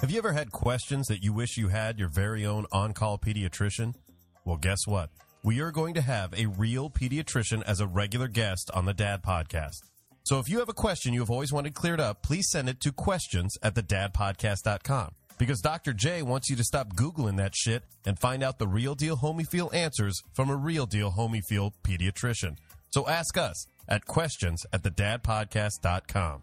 Have you ever had questions that you wish you had your very own on-call pediatrician? Well, guess what? We are going to have a real pediatrician as a regular guest on the Dad Podcast. So if you have a question you have always wanted cleared up, please send it to questions at thedadpodcast.com. Because Dr. J wants you to stop Googling that shit and find out the real deal Homeyfield answers from a real deal Homeyfield pediatrician. So ask us at questions at thedadpodcast.com.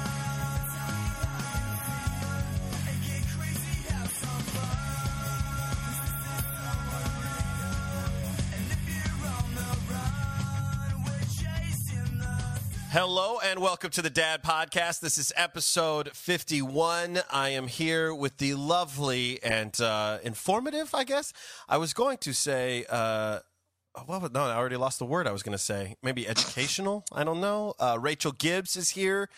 Hello and welcome to the Dad Podcast. This is episode 51. I am here with the lovely and uh, informative, I guess. I was going to say, uh, well, no, I already lost the word I was going to say. Maybe educational? I don't know. Uh, Rachel Gibbs is here.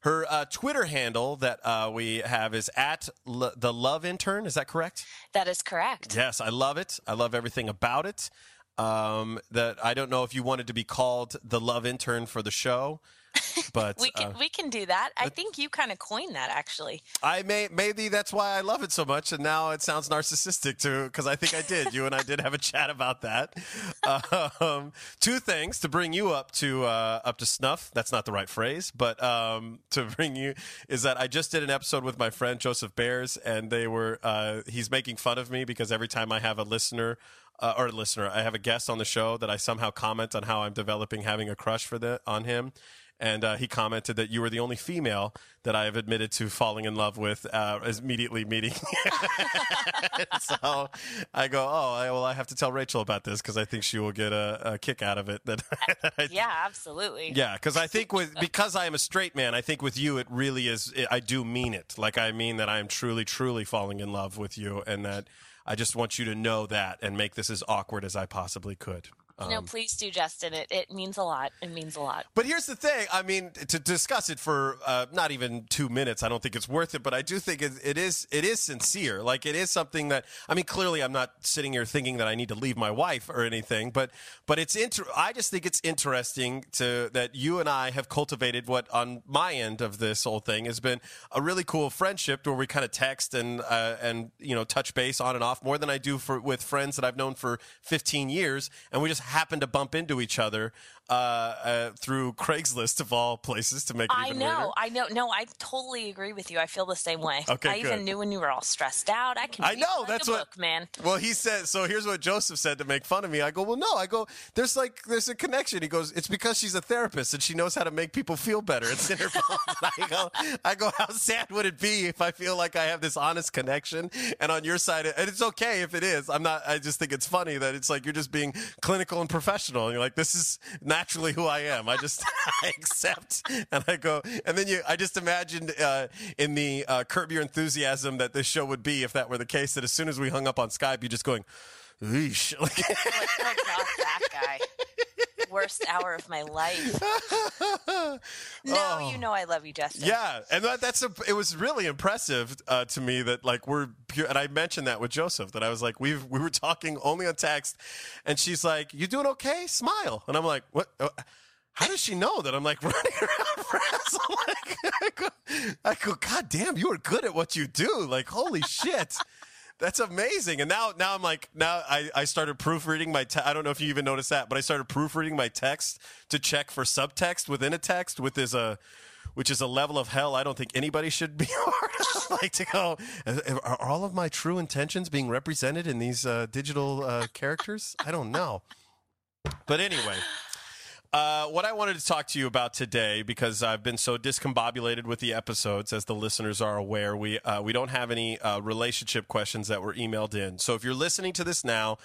Her uh, Twitter handle that uh, we have is at L- the Love Intern. Is that correct? That is correct. Yes, I love it. I love everything about it. Um, that I don't know if you wanted to be called the Love Intern for the show, but We can uh, we can do that. I think you kind of coined that actually. I may maybe that's why I love it so much, and now it sounds narcissistic too, because I think I did. You and I did have a chat about that. Um, two things to bring you up to uh, up to snuff. That's not the right phrase, but um, to bring you is that I just did an episode with my friend Joseph Bears, and they were uh, he's making fun of me because every time I have a listener. Uh, or a listener, I have a guest on the show that I somehow comment on how I'm developing having a crush for the on him, and uh, he commented that you were the only female that I have admitted to falling in love with uh, as immediately meeting. so I go, oh, I, well, I have to tell Rachel about this because I think she will get a, a kick out of it. That I, Yeah, absolutely. yeah, because I think with because I am a straight man, I think with you it really is. I do mean it. Like I mean that I am truly, truly falling in love with you, and that I just want you to know that and make this as awkward as I possibly could. No, please do, Justin. It it means a lot. It means a lot. But here's the thing. I mean, to discuss it for uh, not even two minutes, I don't think it's worth it. But I do think it, it is it is sincere. Like it is something that I mean. Clearly, I'm not sitting here thinking that I need to leave my wife or anything. But but it's inter- I just think it's interesting to that you and I have cultivated what on my end of this whole thing has been a really cool friendship where we kind of text and uh, and you know touch base on and off more than I do for with friends that I've known for 15 years, and we just happen to bump into each other uh, uh, through Craigslist of all places to make it I even know. weirder. I know. No, I totally agree with you. I feel the same way. Okay, I even knew when you were all stressed out. I can. I know, that's what- book, man. Well, he said. So here's what Joseph said to make fun of me. I go, well, no. I go, there's like there's a connection. He goes, it's because she's a therapist and she knows how to make people feel better. It's in her. I go, I go, how sad would it be if I feel like I have this honest connection and on your side, and it's okay if it is. I'm not. I just think it's funny that it's like you're just being clinical and professional. And you're like, this is naturally who I am. I just I accept and I go, and then you. I just imagined uh, in the uh, curb your enthusiasm that this show would be if that were the case. That as soon as we hung up on Skype, you just going, Eesh. Like, Like, oh that guy. Worst hour of my life. No, you know I love you, Justin. Oh. Yeah, and that, that's a, it was really impressive uh, to me that like we're pure, and I mentioned that with Joseph that I was like we we were talking only on text, and she's like, "You doing okay? Smile," and I'm like, "What?" Uh, how does she know that I'm like running around? I'm like, I go, I go, God damn, you are good at what you do. Like, holy shit. That's amazing. And now, now I'm like, now I, I started proofreading my, te- I don't know if you even noticed that, but I started proofreading my text to check for subtext within a text, with is a, which is a level of hell I don't think anybody should be like to go, are all of my true intentions being represented in these uh, digital uh, characters? I don't know. But anyway, uh, what I wanted to talk to you about today, because I've been so discombobulated with the episodes, as the listeners are aware, we uh, we don't have any uh, relationship questions that were emailed in. So if you're listening to this now,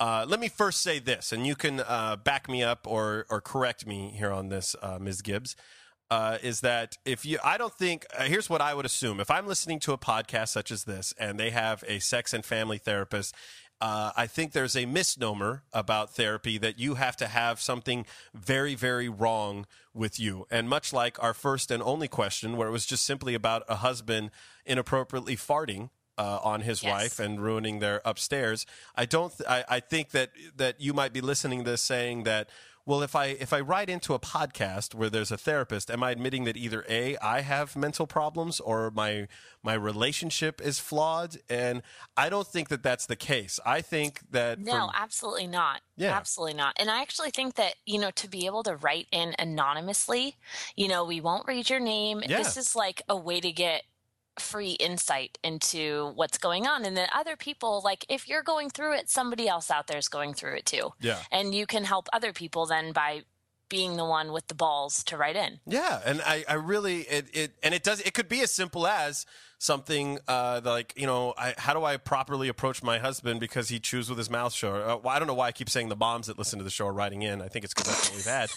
uh, let me first say this, and you can uh, back me up or or correct me here on this, Ms. Gibbs. Is that if you, I don't think, here's what I would assume. If I'm listening to a podcast such as this and they have a sex and family therapist uh, I think there's a misnomer about therapy that you have to have something very, very wrong with you. And much like our first and only question, where it was just simply about a husband inappropriately farting. Uh, on his Yes. wife and ruining their upstairs. I don't. Th- I, I think that that you might be listening to this saying that. Well, if I if I write into a podcast where there's a therapist, am I admitting that either a I have mental problems or my my relationship is flawed? And I don't think that that's the case. I think that No, absolutely not. Yeah. Absolutely not. And I actually think that, you know, to be able to write in anonymously, you know, we won't read your name. Yeah. This is like a way to get free insight into what's going on. And then other people, like if you're going through it, somebody else out there is going through it too. Yeah. And you can help other people then by being the one with the balls to write in. Yeah, and I, I really it, it and it does it could be as simple as something uh, like you know I, how do I properly approach my husband because he chews with his mouth shut. Uh, well, I don't know why I keep saying the moms that listen to the show are writing in. I think it's because that's what we've had.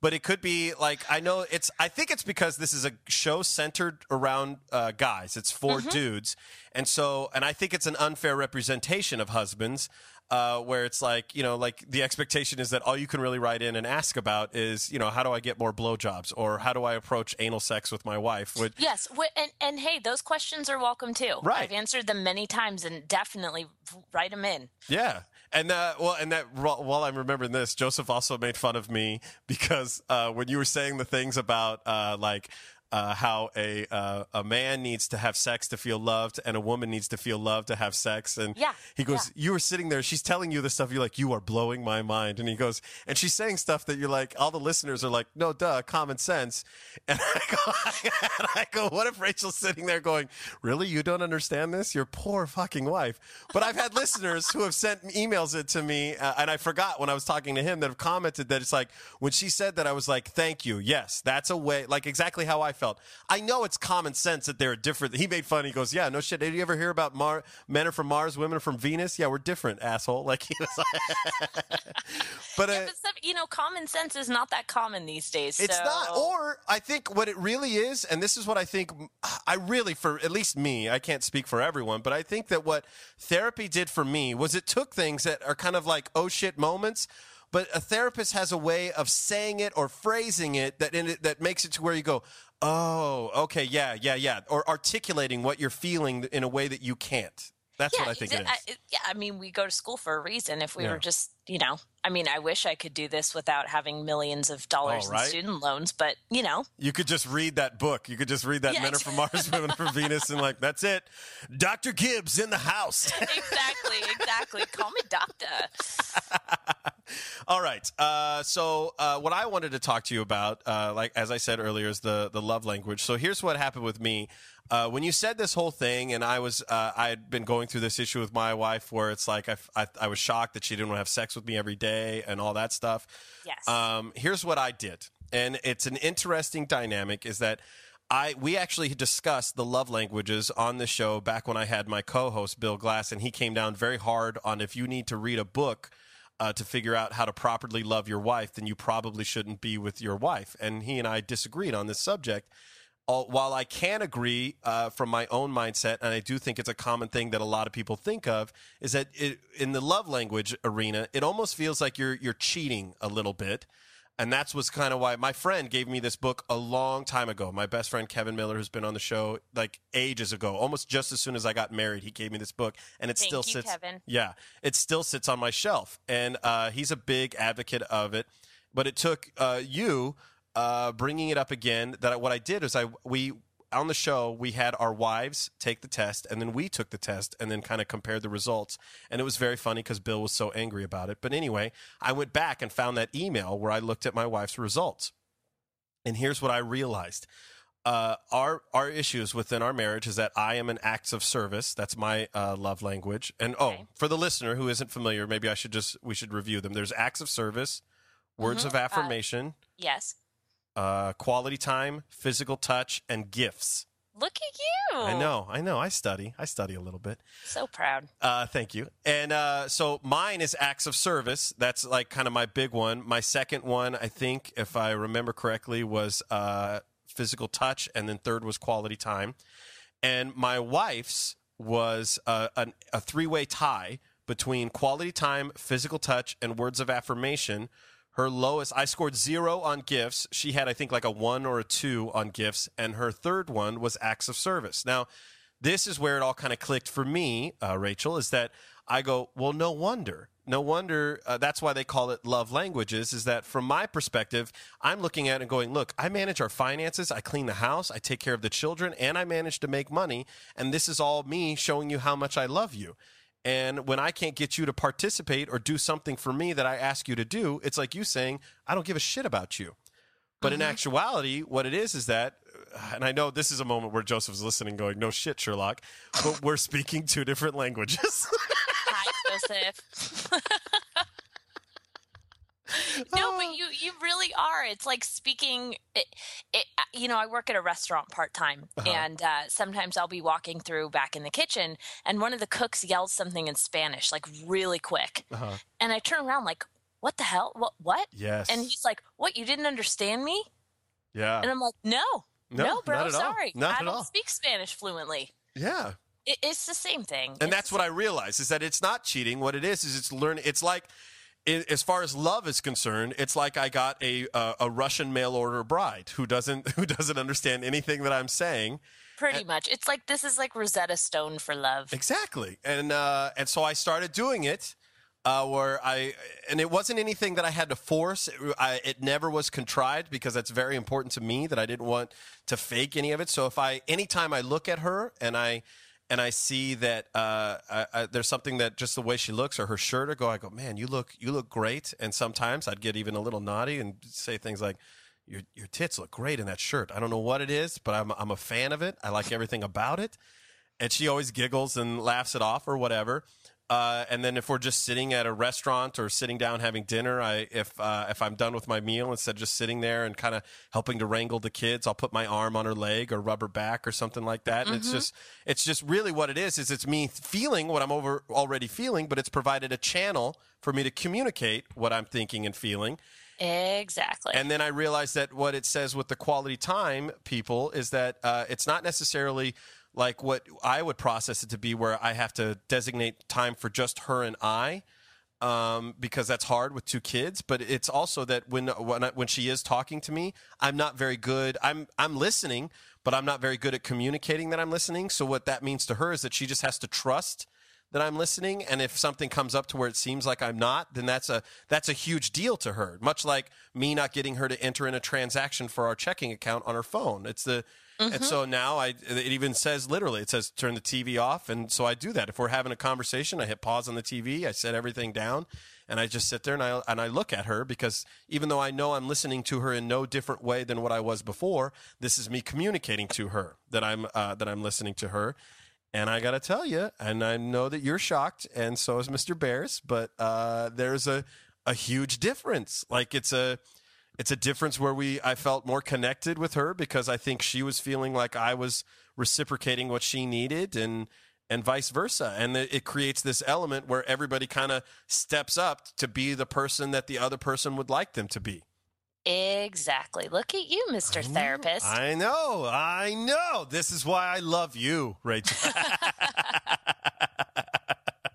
But it could be like I know it's. I think it's because this is a show centered around uh, guys. It's 4 dudes, and so and I think it's an unfair representation of husbands uh, where it's like you know like the expectation is that all you can really write in and ask about is you know how do I get more blowjobs or how do I approach anal sex with my wife? Which, Yes, and and hey, those questions are welcome too. Right. I've answered them many times, and definitely write them in. yeah, and uh, well, and that while while I'm remembering this, Joseph also made fun of me because uh, when you were saying the things about uh, like. Uh, how a uh, a man needs to have sex to feel loved, and a woman needs to feel loved to have sex. And Yeah, he goes, yeah. "You were sitting there. She's telling you this stuff. You're like, you are blowing my mind." And he goes, and she's saying stuff that you're like, all the listeners are like, "No, duh, common sense." And I go, and I go, what if Rachel's sitting there going, "Really, you don't understand this? Your poor fucking wife." But I've had listeners who have sent emails it to me, uh, and I forgot when I was talking to him that have commented that it's like when she said that I was like, "Thank you, yes, that's a way," like exactly how I felt. I know it's common sense that they're different. He made fun. He goes, "Yeah, no shit. Did you ever hear about Mar- men are from Mars, women are from Venus? Yeah, we're different, asshole." Like he was like, but. Uh, Yeah, but some, you know, common sense is not that common these days. it's so- not. Or I think what it really is, and this is what I think, I really, for at least me, I can't speak for everyone, but I think that what therapy did for me was it took things that are kind of like, oh shit moments. But a therapist has a way of saying it or phrasing it that in it, that makes it to where you go, oh, okay, yeah, yeah, yeah, or articulating what you're feeling in a way that you can't. That's yeah, what I think it is. I- yeah, I mean, we go to school for a reason. If we Yeah. were just, you know, I mean, I wish I could do this without having millions of dollars Oh, right? in student loans, but you know, You could just read that book. You could just read that Yeah, Men are from Mars, Women are from Venus, and like that's it. Dr. Gibbs in the house. exactly, exactly. Call me doctor. All right. Uh, so uh, what I wanted to talk to you about, uh, like as I said earlier, is the the love language. So here's what happened with me. Uh, when you said this whole thing, and I was, uh, I had been going through this issue with my wife, where it's like I, I, I was shocked that she didn't want to have sex with me every day and all that stuff. Yes. Um, here's what I did, and it's an interesting dynamic. Is that I we actually discussed the love languages on the show back when I had my co-host Bill Glass, and he came down very hard on if you need to read a book uh, to figure out how to properly love your wife, then you probably shouldn't be with your wife. And he and I disagreed on this subject. all, while I can agree uh, from my own mindset, and I do think it's a common thing that a lot of people think of, is that it, in the love language arena, it almost feels like you're you're cheating a little bit. And that's what's kind of why my friend gave me this book a long time ago. My best friend Kevin Miller, who's been on the show like ages ago, almost just as soon as I got married, he gave me this book, and it Thank still you, sits. Kevin. Yeah, it still sits on my shelf, and uh, he's a big advocate of it. But it took uh, you uh, bringing it up again. That what I did is I we on the show we had our wives take the test, and then we took the test, and then kind of compared the results. And it was very funny because Bill was so angry about it. But anyway, I went back and found that email where I looked at my wife's results, and here's what I realized. Uh, our our issues within our marriage is that I am an acts of service. That's my uh, love language. And oh, Okay. for the listener who isn't familiar, maybe I should just we should review them. There's acts of service, words Mhm. of Uh, affirmation, Yes. Uh, quality time, physical touch, and gifts. Look at you. I know, I know. I study. I study a little bit. So proud. Uh, thank you. And uh, so mine is acts of service. That's like kind of my big one. My second one, I think, if I remember correctly, was uh, physical touch, and then third was quality time. And my wife's was uh, an, a three way tie between quality time, physical touch, and words of affirmation. Her lowest, I scored zero on gifts. She had, I think, like a one or a two on gifts. And her third one was acts of service. Now, this is where it all kind of clicked for me, uh, Rachel, is that I go, well, no wonder. No wonder uh, that's why they call it love languages. Is that from my perspective, I'm looking at it and going, look, I manage our finances, I clean the house, I take care of the children, and I manage to make money. And this is all me showing you how much I love you. And when I can't get you to participate or do something for me that I ask you to do, it's like you saying, I don't give a shit about you. But in uh-huh. actuality, what it is is that, uh, and I know this is a moment where Joseph's listening, going, "No shit, Sherlock," but we're speaking two different languages. Hi, Joseph. no, but oh. you you really are. It's like speaking. It, it, uh, you know, I work at a restaurant part time, uh-huh. and uh, sometimes I'll be walking through back in the kitchen, and one of the cooks yells something in Spanish, like really quick, uh-huh. and I turn around like, "What the hell? What? What?" Yes. And he's like, "What? You didn't understand me?" yeah, And I'm like, "No, No, no, bro, not at all. sorry, I don't all." speak Spanish fluently." yeah. It, it's the same thing, and It's that's what I realize is that it's not cheating. What it is is it's learning. It's like, as far as love is concerned, it's like I got a uh, a Russian mail order bride who doesn't who doesn't understand anything that I'm saying. Pretty much. It's like this is like Rosetta Stone for love. Exactly, and uh, and so I started doing it. Uh, where I and it wasn't anything that I had to force. It, I, it never was contrived because that's very important to me that I didn't want to fake any of it. So if I anytime I look at her and I and I see that uh, I, I, there's something that just the way she looks or her shirt, or go, I go, man, you look you look great. And sometimes I'd get even a little naughty and say things like. Your, your tits look great in that shirt. I don't know what it is, but I'm, I'm a fan of it. I like everything about it and she always giggles and laughs it off or whatever. Uh, and then if we're just sitting at a restaurant or sitting down having dinner, I if uh, if I'm done with my meal, instead of just sitting there and kind of helping to wrangle the kids, I'll put my arm on her leg or rub her back or something like that. And it's just it's just really what it is. Is it's me feeling what I'm over already feeling, but it's provided a channel for me to communicate what I'm thinking and feeling. Exactly. And then I realized that what it says with the quality time people is that uh, it's not necessarily like what I would process it to be, where I have to designate time for just her and I. Um, because that's hard with two kids, but it's also that when when I, when she is talking to me, I'm not very good. I'm I'm listening, but I'm not very good at communicating that I'm listening. So what that means to her is that she just has to trust that I'm listening, and if something comes up to where it seems like I'm not, then that's a that's a huge deal to her. Much like me not getting her to enter in a transaction for our checking account on her phone. It's the and so now I it even says literally it says turn the TV off, and so I do that. If we're having a conversation, I hit pause on the TV, I set everything down, and I just sit there and I and I look at her because even though I know I'm listening to her in no different way than what I was before, this is me communicating to her that I'm uh, that I'm listening to her. And I got to tell you, and I know that you're shocked, and so is Mr. Bears, but uh, there's a, a huge difference. Like it's a it's a difference where we I felt more connected with her because I think she was feeling like I was reciprocating what she needed, and and vice versa. And it it creates this element where everybody kind of steps up to be the person that the other person would like them to be. Exactly. Look at you, Mr. Therapist. I know, I know. This is why I love you, Rachel.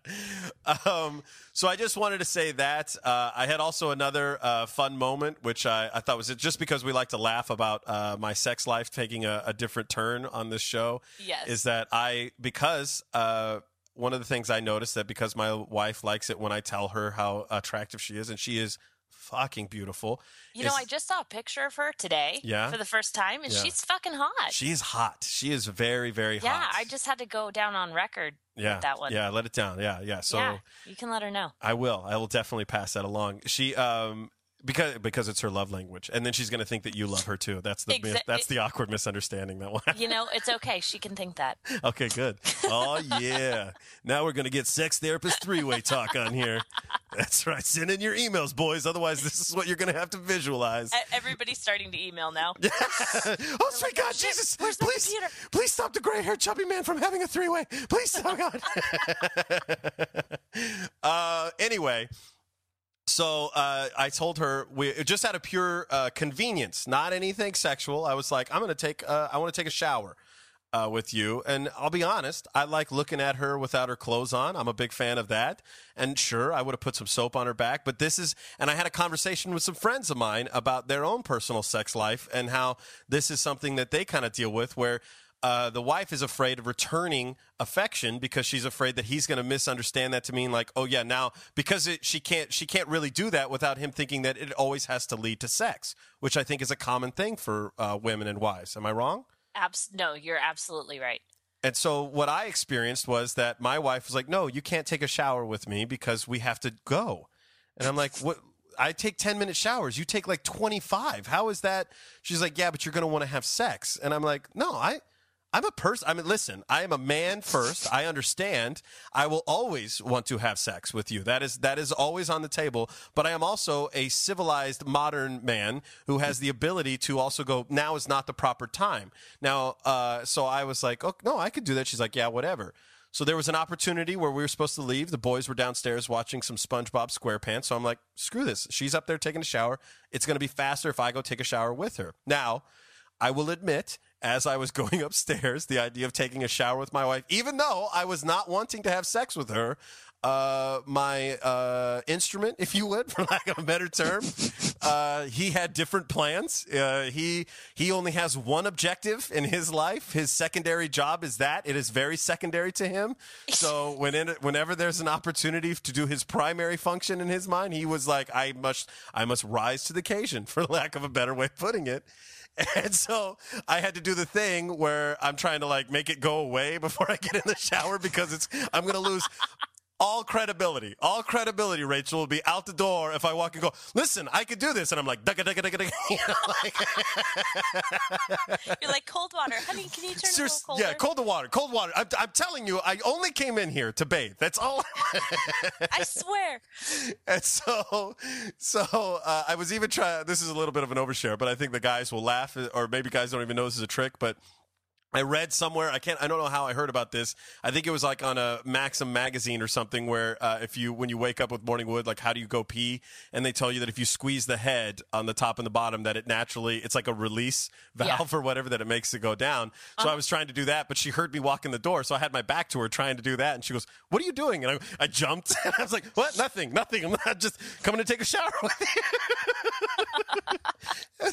um, so I just wanted to say that uh, I had also another uh, fun moment, which I, I thought was just because we like to laugh about uh, my sex life taking a, a different turn on this show. Yes. is that I because uh, one of the things I noticed that because my wife likes it when I tell her how attractive she is, and she is fucking beautiful. you know, I just saw a picture of her today Yeah? for the first time, and Yeah. she's fucking hot. She is hot. She is very, very yeah, hot. Yeah, I just had to go down on record yeah, with that one. Yeah, let it down. Yeah, yeah. So yeah, you can let her know. I will. I will definitely pass that along. She um because because it's her love language, and then she's going to think that you love her too. That's the Exa- that's the awkward misunderstanding that will happen. You know, it's okay. She can think that. Okay, good. Oh yeah. Now we're going to get sex therapist three way talk on here. That's right. Send in your emails, boys. Otherwise, this is what you're going to have to visualize. Everybody's starting to email now. oh, sweet God, "Shit, Jesus! please, computer?" please stop the gray-haired chubby man from having a three-way. Please, oh God. uh, anyway, so uh, I told her we just out of pure uh, convenience, not anything sexual. I was like, I'm to take, uh, I want to take a shower. Uh, with you, and I'll be honest, I like looking at her without her clothes on. I'm a big fan of that. And sure, I would have put some soap on her back, but this is, and I had a conversation with some friends of mine about their own personal sex life and how this is something that they kind of deal with where uh, the wife is afraid of returning affection because she's afraid that he's going to misunderstand that to mean like, oh yeah, now because it, she can't she can't really do that without him thinking that it always has to lead to sex, which I think is a common thing for uh, women and wives. Am I wrong? Abs- no, you're absolutely right. And so what I experienced was that my wife was like, "No, you can't take a shower with me because we have to go." And I'm like, "What? I take 10 minute showers. You take like 25. How is that?" She's like, "Yeah, but you're going to want to have sex." And I'm like, "No, I I'm a person. I mean, listen, I am a man first. I understand. I will always want to have sex with you. That is that is always on the table. But I am also a civilized modern man who has the ability to also go. Now is not the proper time. Now, uh, so I was like, oh no, I could do that. She's like, yeah, whatever. So there was an opportunity where we were supposed to leave. The boys were downstairs watching some SpongeBob SquarePants. So I'm like, screw this. She's up there taking a shower. It's going to be faster if I go take a shower with her. Now, I will admit, as I was going upstairs, the idea of taking a shower with my wife, even though I was not wanting to have sex with her, uh, my uh, instrument, if you would, for lack of a better term, uh, he had different plans. Uh, he he only has one objective in his life. His secondary job is that. It is very secondary to him. So when in, whenever there's an opportunity to do his primary function in his mind, he was like, I must I must rise to the occasion, for lack of a better way of putting it. And so I had to do the thing where I'm trying to like make it go away before I get in the shower because it's I'm to lose all credibility. All credibility, Rachel, will be out the door if I walk and go, listen, I could do this. And I'm like. You know, like, You're like cold water, honey. Can you turn it a little colder? yeah, cold water, cold water. I'm, I'm telling you, I only came in here to bathe. That's all. I I swear. And so, so uh, I was even trying. This is a little bit of an overshare, but I think the guys will laugh, or maybe guys don't even know this is a trick. But I read somewhere. I can't. I don't know how I heard about this. I think it was like on a Maxim magazine or something, where uh, if you when you wake up with morning wood, like how do you go pee? And they tell you that if you squeeze the head on the top and the bottom, that it naturally it's like a release valve or whatever that it makes it go down. So I was trying to do that, but she heard me walk in the door, so I had my back to her trying to do that, and she goes, "What are you doing?" And I, I jumped. And I was like, "What? Nothing. Nothing. I'm not just coming to take a shower with you."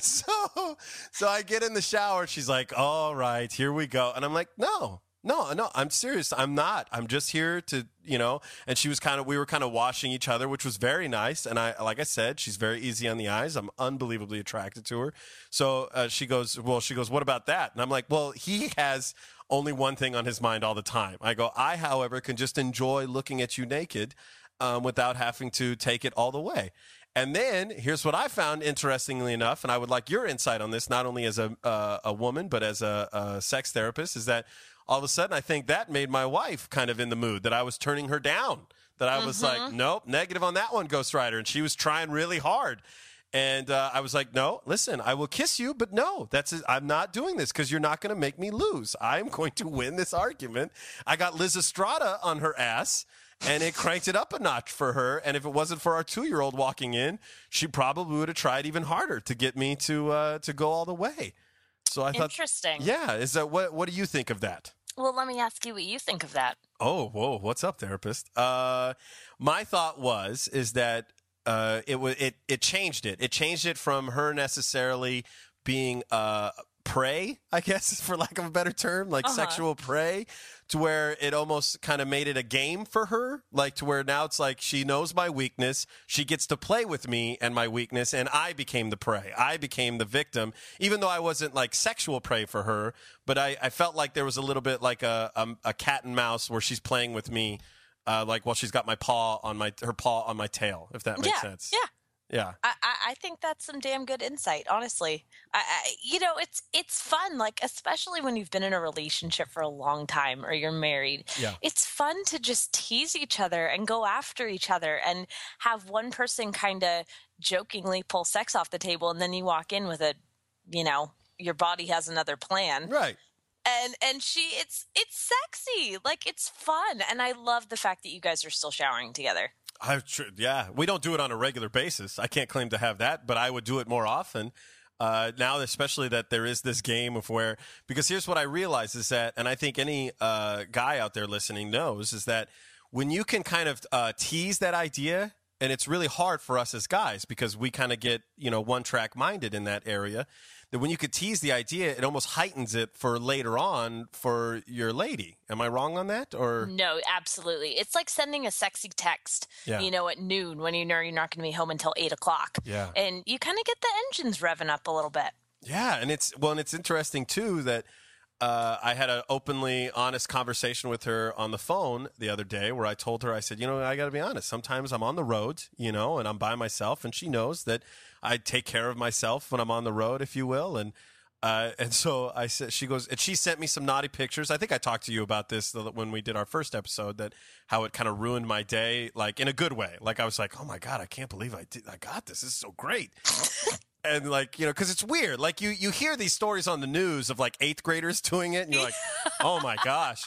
So, so I get in the shower. She's like, "All right, here we go," and I'm like, "No." No, no, I'm serious. I'm not. I'm just here to, you know. And she was kind of, we were kind of washing each other, which was very nice. And I, like I said, she's very easy on the eyes. I'm unbelievably attracted to her. So uh, she goes, well, she goes, what about that? And I'm like, well, he has only one thing on his mind all the time. I go, I, however, can just enjoy looking at you naked um, without having to take it all the way. And then here's what I found interestingly enough, and I would like your insight on this, not only as a uh, a woman but as a, a sex therapist, is that all of a sudden I think that made my wife kind of in the mood that I was turning her down, that I was like, nope, negative on that one, Ghost Rider, and she was trying really hard. And uh, I was like, no, listen, I will kiss you, but no, that's I'm not doing this because you're not going to make me lose. I'm going to win this argument. I got Liz Estrada on her ass. And it cranked it up a notch for her. And if it wasn't for our two year old walking in, she probably would have tried even harder to get me to uh, to go all the way. So I thought, Interesting. yeah, is that what? What do you think of that? Well, let me ask you what you think of that. Oh, whoa! What's up, therapist? Uh, my thought was is that uh, it was it it changed it. It changed it from her necessarily being uh, prey, I guess, for lack of a better term, like Uh-huh. sexual prey, to where it almost kind of made it a game for her. Like to where now it's like she knows my weakness, she gets to play with me and my weakness, and I became the prey. I became the victim, even though I wasn't like sexual prey for her. But I, I felt like there was a little bit like a, a, a cat and mouse where she's playing with me. Uh, like while she's got my paw on my her paw on my tail, if that makes yeah, sense. yeah. Yeah. I, I, think that's some damn good insight, honestly. I, I, you know, it's it's fun, like especially when you've been in a relationship for a long time or you're married. Yeah. It's fun to just tease each other and go after each other and have one person kind of jokingly pull sex off the table, and then you walk in with a, you know, your body has another plan Right. and and she it's it's sexy like it's fun and i love the fact that you guys are still showering together I yeah, we don't do it on a regular basis. I can't claim to have that, but I would do it more often. Uh, now, especially that there is this game of where, because here's what I realize is that, and I think any uh, guy out there listening knows, is that when you can kind of uh, tease that idea, and it's really hard for us as guys because we kind of get, you know, one track minded in that area, that when you could tease the idea, it almost heightens it for later on for your lady. Am I wrong on that? Or, no absolutely it's like sending a sexy text Yeah. you know at noon when you know you're not going to be home until eight o'clock Yeah. and you kind of get the engines revving up a little bit Yeah, and it's well, and it's interesting too that uh, I had an openly honest conversation with her on the phone the other day, where I told her, I said, you know, I got to be honest. Sometimes I'm on the road, you know, and I'm by myself, and she knows that I take care of myself when I'm on the road, if you will, and. Uh, and so I said, she goes, and she sent me some naughty pictures. I think I talked to you about this when we did our first episode, that how it kind of ruined my day, like in a good way. Like I was like, oh my god, I can't believe I did, I got this. This is so great and like you know because it's weird like you you hear these stories on the news of like eighth graders doing it and you're like oh my gosh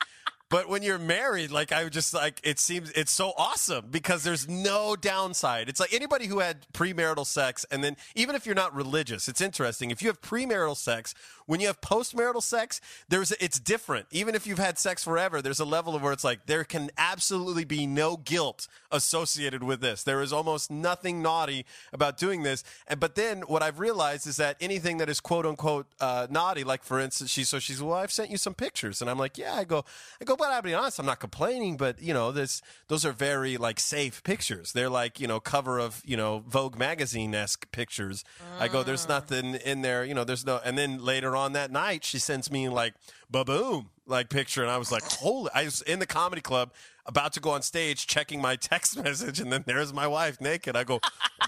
but when you're married like i would just like it seems it's so awesome because there's no downside. It's like anybody who had premarital sex and then even if you're not religious it's interesting. If you have premarital sex when you have postmarital sex there's it's different. Even if you've had sex forever there's a level of where it's like there can absolutely be no guilt associated with this. There is almost nothing naughty about doing this. And but then what i've realized is that anything that is quote unquote uh, naughty like for instance she so she's well i've sent you some pictures. And i'm like yeah. I go i go but i'll be honest i'm not complaining but you know this those are very like safe pictures. They're like you know cover of you know vogue magazine-esque pictures. I go there's mm. nothing in there you know there's no and then later on that night she sends me like ba-boom like picture and i was like holy i was in the comedy club about to go on stage checking my text message and then there's my wife naked. I go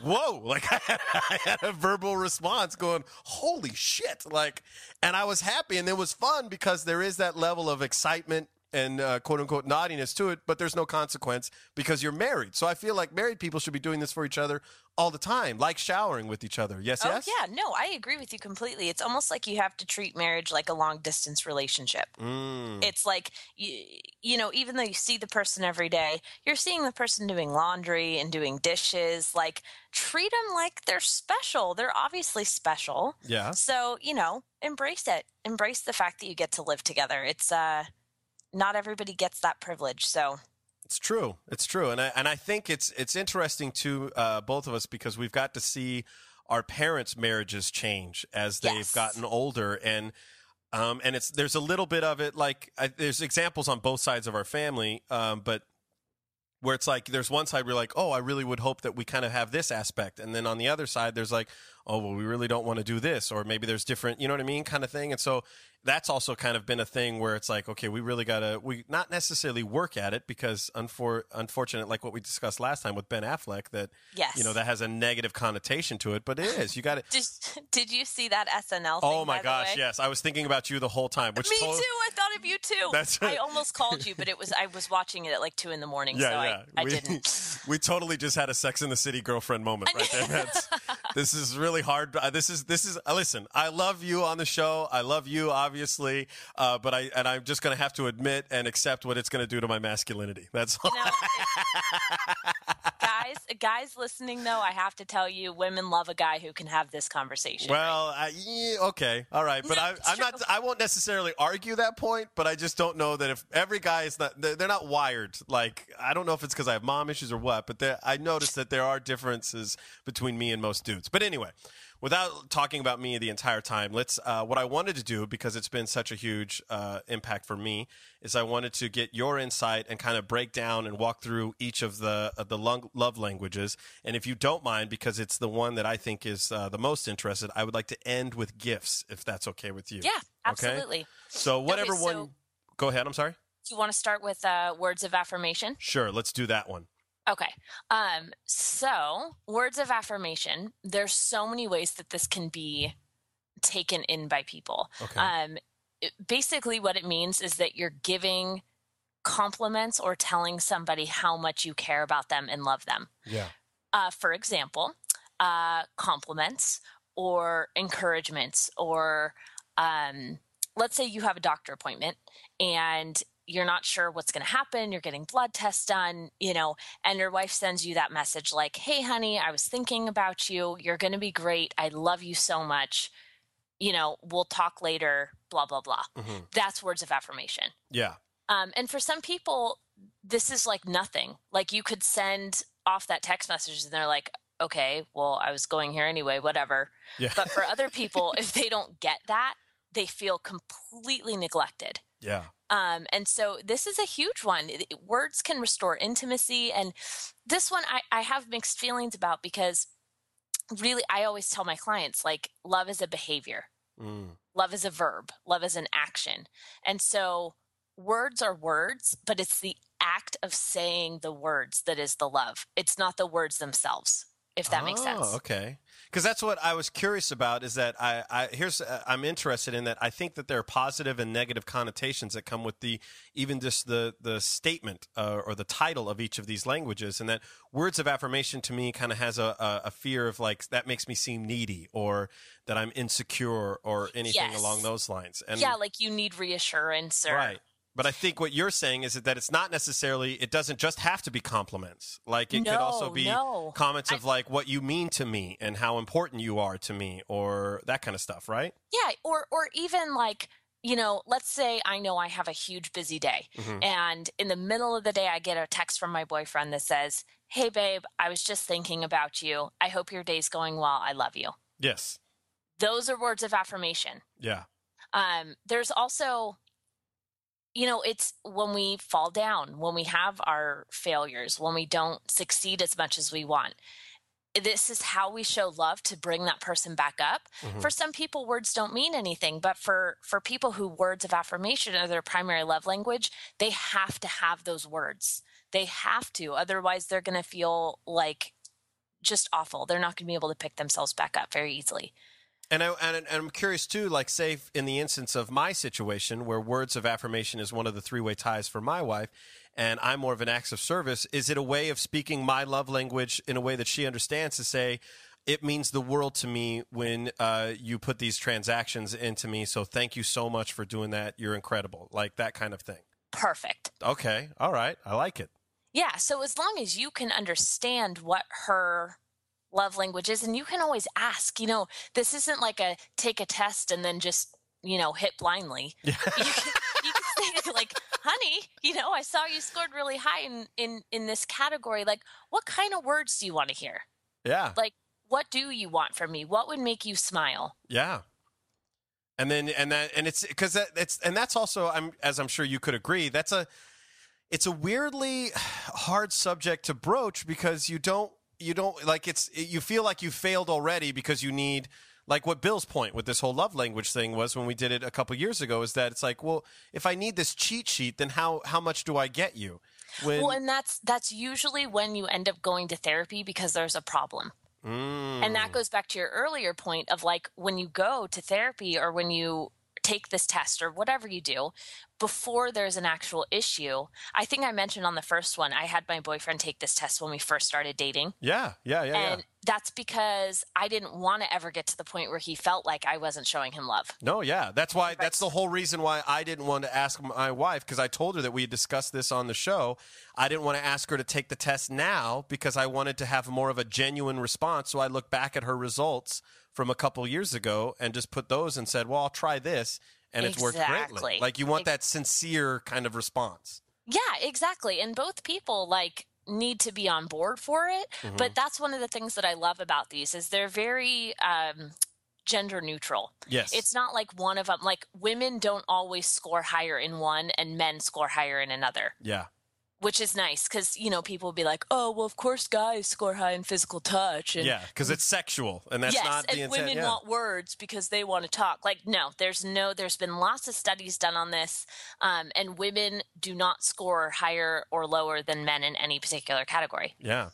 whoa like I had, I had a verbal response going holy shit like and i was happy and it was fun because there is that level of excitement and uh, quote unquote naughtiness to it, but there's no consequence because you're married. So I feel like married people should be doing this for each other all the time, like showering with each other. Yes, oh yes. yeah no i agree with you completely it's almost like you have to treat marriage like a long distance relationship Mm. it's like you, you know even though you see the person every day you're seeing the person doing laundry and doing dishes like treat them like they're special they're obviously special Yeah. so you know embrace it embrace the fact that you get to live together it's uh not everybody gets that privilege so It's true. It's true, and I and I think it's it's interesting to uh, both of us because we've got to see our parents' marriages change as they've Yes. gotten older, and um, and it's there's a little bit of it like I, there's examples on both sides of our family, um, but where it's like there's one side we're like, oh, I really would hope that we kind of have this aspect, and then on the other side there's like, oh, well, we really don't want to do this, or maybe there's different, you know what I mean, kind of thing, and so that's also kind of been a thing where it's like, okay, we really got to we not necessarily work at it because unfor- unfortunate, like what we discussed last time with Ben Affleck, that Yes. you know that has a negative connotation to it, but it is. You got to. did, did you see that snl thing, Oh my gosh, yes, I was thinking about you the whole time. Which Me tot- too. I thought of you too. That's I almost called you, but it was I was watching it at like two in the morning, Yeah, so yeah. I, I we, didn't. we totally just had a Sex in the City girlfriend moment right there. That's, this is really hard. Uh, This is this is. Uh, listen, I love you on the show. I love you, obviously, uh, but I and I'm just going to have to admit and accept what it's going to do to my masculinity. That's all. You know, it- guys, guys listening though, I have to tell you, women love a guy who can have this conversation. Well, I, yeah, okay, all right, but No, I, I'm not. I won't necessarily argue that point, but I just don't know that if every guy is not, they're they're not wired. Like I don't know if it's because I have mom issues or what, but I noticed that there are differences between me and most dudes. But anyway, without talking about me the entire time, let's. Uh, what I wanted to do because it's been such a huge uh, impact for me is I wanted to get your insight and kind of break down and walk through each of the of the lung- love languages. And if you don't mind, because it's the one that I think is uh, the most interested, I would like to end with gifts, if that's okay with you. yeah, Okay? absolutely. So whatever Okay, one. Go ahead. I'm sorry. Do you want to start with uh, words of affirmation? Sure. Let's do that one. Okay. Um, so words of affirmation, there's so many ways that this can be taken in by people. Okay. Um, it- basically what it means is that you're giving compliments or telling somebody how much you care about them and love them. Yeah. Uh, for example, uh, compliments or encouragements, or um, let's say you have a doctor appointment and you're not sure what's going to happen. You're getting blood tests done, you know, and your wife sends you that message like, Hey, honey, I was thinking about you. You're going to be great. I love you so much. You know, we'll talk later, blah, blah, blah. Mhm. That's words of affirmation. Yeah. Um, and for some people, this is like nothing. Like you could send off that text message and they're like, okay, well, I was going here anyway, whatever. Yeah. But for other people, if they don't get that, they feel completely neglected. yeah. Um, and so this is a huge one. It- words can restore intimacy. And this one I, I have mixed feelings about because really, I always tell my clients like, love is a behavior Mm. love is a verb love is an action and so words are words but it's the act of saying the words that is the love it's not the words themselves if that makes sense Oh, okay. Because that's what I was curious about. Is that I, I here's uh, I'm interested in that. I think that there are positive and negative connotations that come with the even just the the statement uh, or the title of each of these languages, and that words of affirmation to me kind of has a, a a fear of like that makes me seem needy or that I'm insecure or anything Yes. along those lines. And yeah like you need reassurance or Right. But I think what you're saying is that it's not necessarily, it doesn't just have to be compliments. Like it could also be no. comments of like what you mean to me and how important you are to me or that kind of stuff, right? yeah or or even like you know let's say i know i have a huge busy day Mhm. and in the middle of the day i get a text from my boyfriend that says hey babe i was just thinking about you i hope your day's going well i love you Yes. those are words of affirmation Yeah. um, there's also you know it's when we fall down when we have our failures when we don't succeed as much as we want this is how we show love to bring that person back up. Mhm. for some people words don't mean anything but for for people who words of affirmation are their primary love language they have to have those words. They have to otherwise they're going to feel like just awful. They're not going to be able to pick themselves back up very easily And, I, and, I'm curious too, like, say, in the instance of my situation where words of affirmation is one of the three way ties for my wife, and I'm more of an acts of service, is it a way of speaking my love language in a way that she understands to say, it means the world to me when uh, you put these transactions into me. So thank you so much for doing that. You're incredible. Like that kind of thing. perfect Okay. All right. I like it. Yeah, so as long as you can understand what her love languages and you can always ask, you know, this isn't like a take a test and then just, you know, hit blindly. You can, you can say, like, honey, you know, I saw you scored really high in, in, in this category. Like, what kind of words do you want to hear? Yeah. Like, what do you want from me? What would make you smile? Yeah. And then and that and it's because that it's and that's also I'm as I'm sure you could agree that's a it's a weirdly hard subject to broach because you don't you don't like it's you feel like you failed already because you need like what Bill's point with this whole love language thing was when we did it a couple years ago is that it's like well if I need this cheat sheet then how how much do I get you when well, and that's that's usually when you end up going to therapy because there's a problem. Mm. And that goes back to your earlier point of like when you go to therapy or when you take this test or whatever you do before there's an actual issue. I think I mentioned on the first one, I had my boyfriend take this test when we first started dating. Yeah, yeah, yeah, yeah. And that's because I didn't want to ever get to the point where he felt like I wasn't showing him love. No, yeah, that's why. That's the whole reason why I didn't want to ask my wife because I told her that we had discussed this on the show. I didn't want to ask her to take the test now because I wanted to have more of a genuine response. So I looked back at her results from a couple years ago and just put those and said, "Well, I'll try this," and it's worked greatly. Exactly. Like you want that sincere kind of response. Yeah, exactly. And both people like need to be on board for it. Mm-hmm. But that's one of the things that I love about these is they're very um gender neutral. Yes. It's not like one of them like women don't always score higher in one and men score higher in another, Yeah. Which is nice cuz you know people will be like, "Oh, well of course guys score high in physical touch." And Yeah, because it's sexual, and that's yes, not the and intent. women yeah. want words because they want to talk. Like, no, there's no, there's been lots of studies done on this, um, and women do not score higher or lower than men in any particular category. Yeah,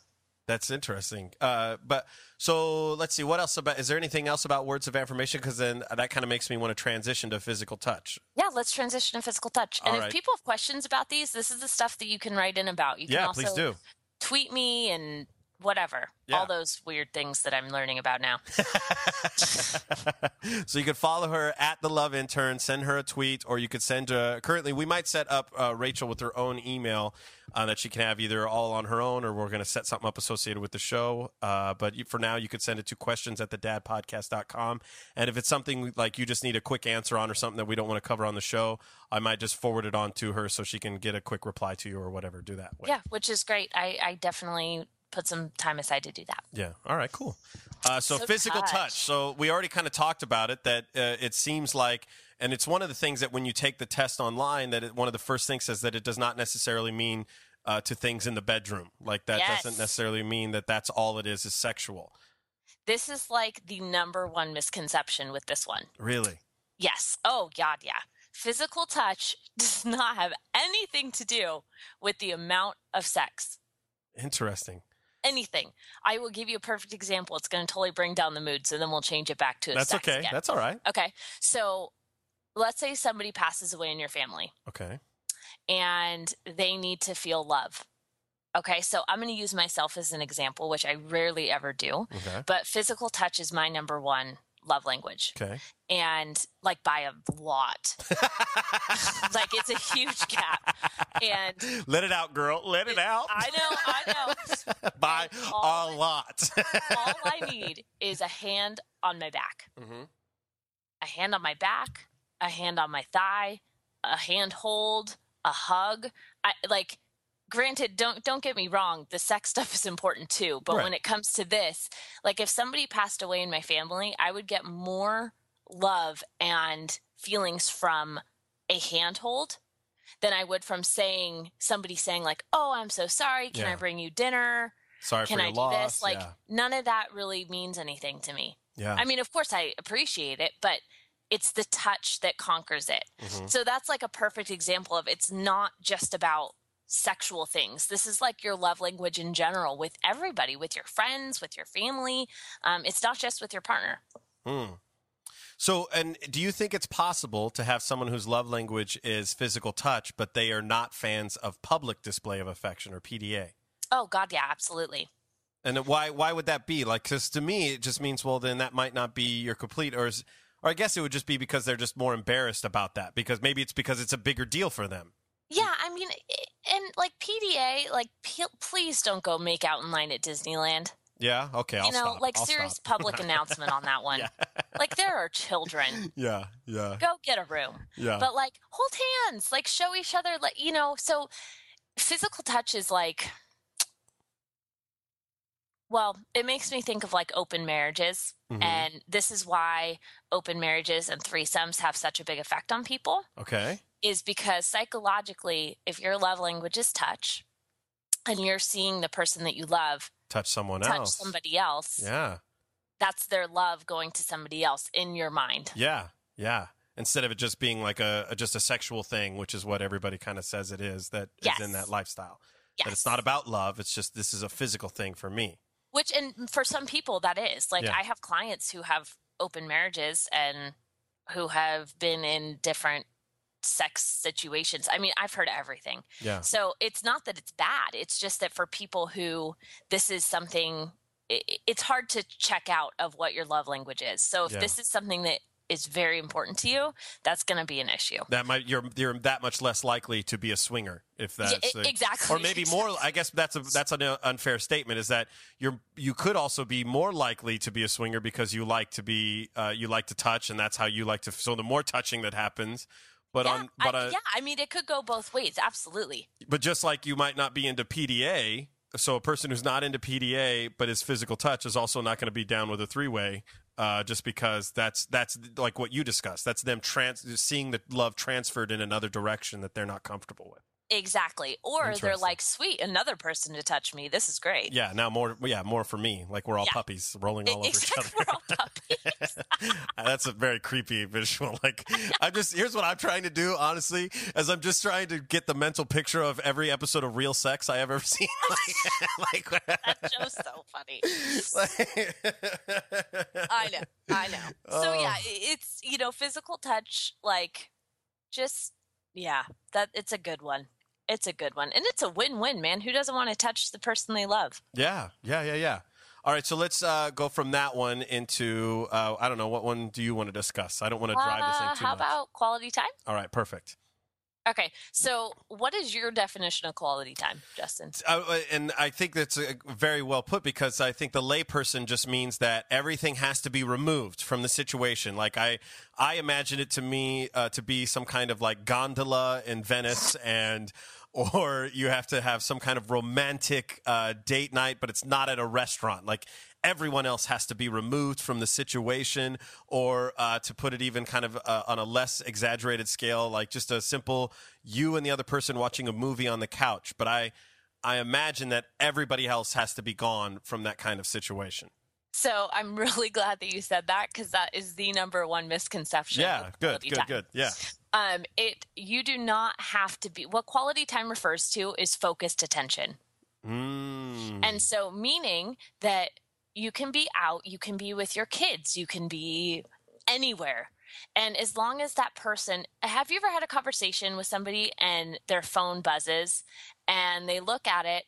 that's interesting. Uh, but so let's see. What else about? Is there anything else about words of affirmation? Because then that kind of makes me want to transition to physical touch. Yeah, let's transition to physical touch. And All if right. people have questions about these, this is the stuff that you can write in about. You can Yeah, also please do. tweet me and whatever. Yeah. All those weird things that I'm learning about now. so you could follow her at the Love Intern, send her a tweet, or you could send. Uh, currently, we might set up uh, Rachel with her own email uh, that she can have either all on her own, or we're going to set something up associated with the show. Uh, but you, for now, you could send it to questions at the thedadpodcast.com. And if it's something like you just need a quick answer on, or something that we don't want to cover on the show, I might just forward it on to her so she can get a quick reply to you or whatever. Do that. Way. yeah, which is great. I, I definitely put some time aside to do that. Yeah. All right. Cool. Uh, so, So physical touch. touch. So we already kind of talked about it. That uh, it seems like, and it's one of the things that when you take the test online, that it, one of the first things says that it does not necessarily mean uh, to things in the bedroom. Like that Yes. doesn't necessarily mean that that's all it is is sexual. This is like the number one misconception with this one. Really. Yes. Oh, God, yeah. Physical touch does not have anything to do with the amount of sex. Interesting. Anything. I will give you a perfect example. It's going to totally bring down the mood, so then we'll change it back to That's okay. again. That's all right. okay. So let's say somebody passes away in your family Okay. and they need to feel love. Okay, so I'm going to use myself as an example, which I rarely ever do, Okay. but physical touch is my number one love language. Okay. and like by a lot. like it's a huge gap. And Let it out, girl. Let it out. I know, I know. By a lot. All I need is a hand on my back. Mhm. A hand on my back, a hand on my thigh, a hand hold, a hug. I like granted don't don't get me wrong, the sex stuff is important too, but Right. when it comes to this, like if somebody passed away in my family, I would get more love and feelings from a handhold than I would from saying somebody saying like, "Oh, I'm so sorry. Can Yeah. I bring you dinner? Sorry Can for I your do loss. this?" Like yeah. none of that really means anything to me. Yeah. I mean, of course I appreciate it, but it's the touch that conquers it. Mm-hmm. So that's like a perfect example of it's not just about sexual things. This is like your love language in general with everybody, with your friends, with your family. Um, it's not just with your partner. Hmm. So, and do you think it's possible to have someone whose love language is physical touch, but they are not fans of public display of affection or PDA? Oh God, yeah, absolutely. And why why would that be? Like, because to me, it just means well, then that might not be your complete, or is, or I guess it would just be because they're just more embarrassed about that. Because maybe it's because it's a bigger deal for them. Yeah, I mean, and like PDA, like p- please don't go make out in line at Disneyland. Yeah. Okay. I'll you know, stop. like I'll serious stop. public announcement on that one. Yeah. Like there are children. Yeah. Yeah. Go get a room. Yeah. But like hold hands, like show each other like you know, so physical touch is like well, it makes me think of like open marriages. Mhm. And this is why open marriages and threesomes have such a big effect on people Okay. is because psychologically, if your love language is touch and you're seeing the person that you love Touch someone else touch else. somebody else, Yeah. that's their love going to somebody else in your mind. Yeah. Yeah. Instead of it just being like a, a just a sexual thing, which is what everybody kind of says it is, that is Yes. in that lifestyle. Yes. That it's not about love. It's just this is a physical thing for me. Which, and for some people, that is. Like, Yeah. I have clients who have open marriages and who have been in different sex situations. I mean, I've heard everything. Yeah. So it's not that it's bad. It's just that for people who this is something, i i- it's hard to check out of what your love language is. So if Yeah. this is something that is very important to you, that's going to be an issue. That might you're you're that much less likely to be a swinger if that's the- exactly, or maybe more. I guess that's a that's an unfair statement. Is that you're you could also be more likely to be a swinger because you like to be uh, you like to touch and that's how you like to. So the more touching that happens, but yeah, on but I, uh, yeah, I mean, it could go both ways. Absolutely. but just like you might not be into PDA, so a person who's not into PDA but is physical touch is also not going to be down with a three way. Uh, just because that's that's like what you discussed. That's them trans seeing the love transferred in another direction that they're not comfortable with. Exactly. Or they're like, sweet, another person to touch me. This is great. Yeah, now more. Yeah, more for me. Like we're all Yeah. puppies rolling all over each exactly. other. We're all puppies. That's a very creepy visual. Like I'm just here's what I'm trying to do. Honestly, as I'm just trying to get the mental picture of every episode of Real Sex I have ever seen. like, like that show's so funny. I know. I know. So Oh. yeah, it's you know, physical touch, like just yeah, that it's a good one. It's a good one. And it's a win-win, man. Who doesn't want to touch the person they love? yeah, yeah, yeah, yeah. All right, so let's uh, go from that one into uh, I don't know what one do you want to discuss? I don't want to drive this Uh, thing too how much. about quality time? All right, perfect. Okay. So, what is your definition of quality time, Justin? Uh, and I think that's uh, very well put because I think the layperson just means that everything has to be removed from the situation. Like I, I imagine it to me uh, to be some kind of like gondola in Venice, and or you have to have some kind of romantic uh, date night, but it's not at a restaurant. Like everyone else has to be removed from the situation, or uh, to put it even kind of uh, on a less exaggerated scale, like just a simple you and the other person watching a movie on the couch. But I, I imagine that everybody else has to be gone from that kind of situation. So, I'm really glad that you said that because that is the number one misconception. Yeah, good, good, time. good. Yeah, Um, it you do not have to be. What quality time refers to is focused attention. mm. And so, meaning that you can be out, you can be with your kids, you can be anywhere. And as long as that person, have you ever had a conversation with somebody and their phone buzzes and they look at it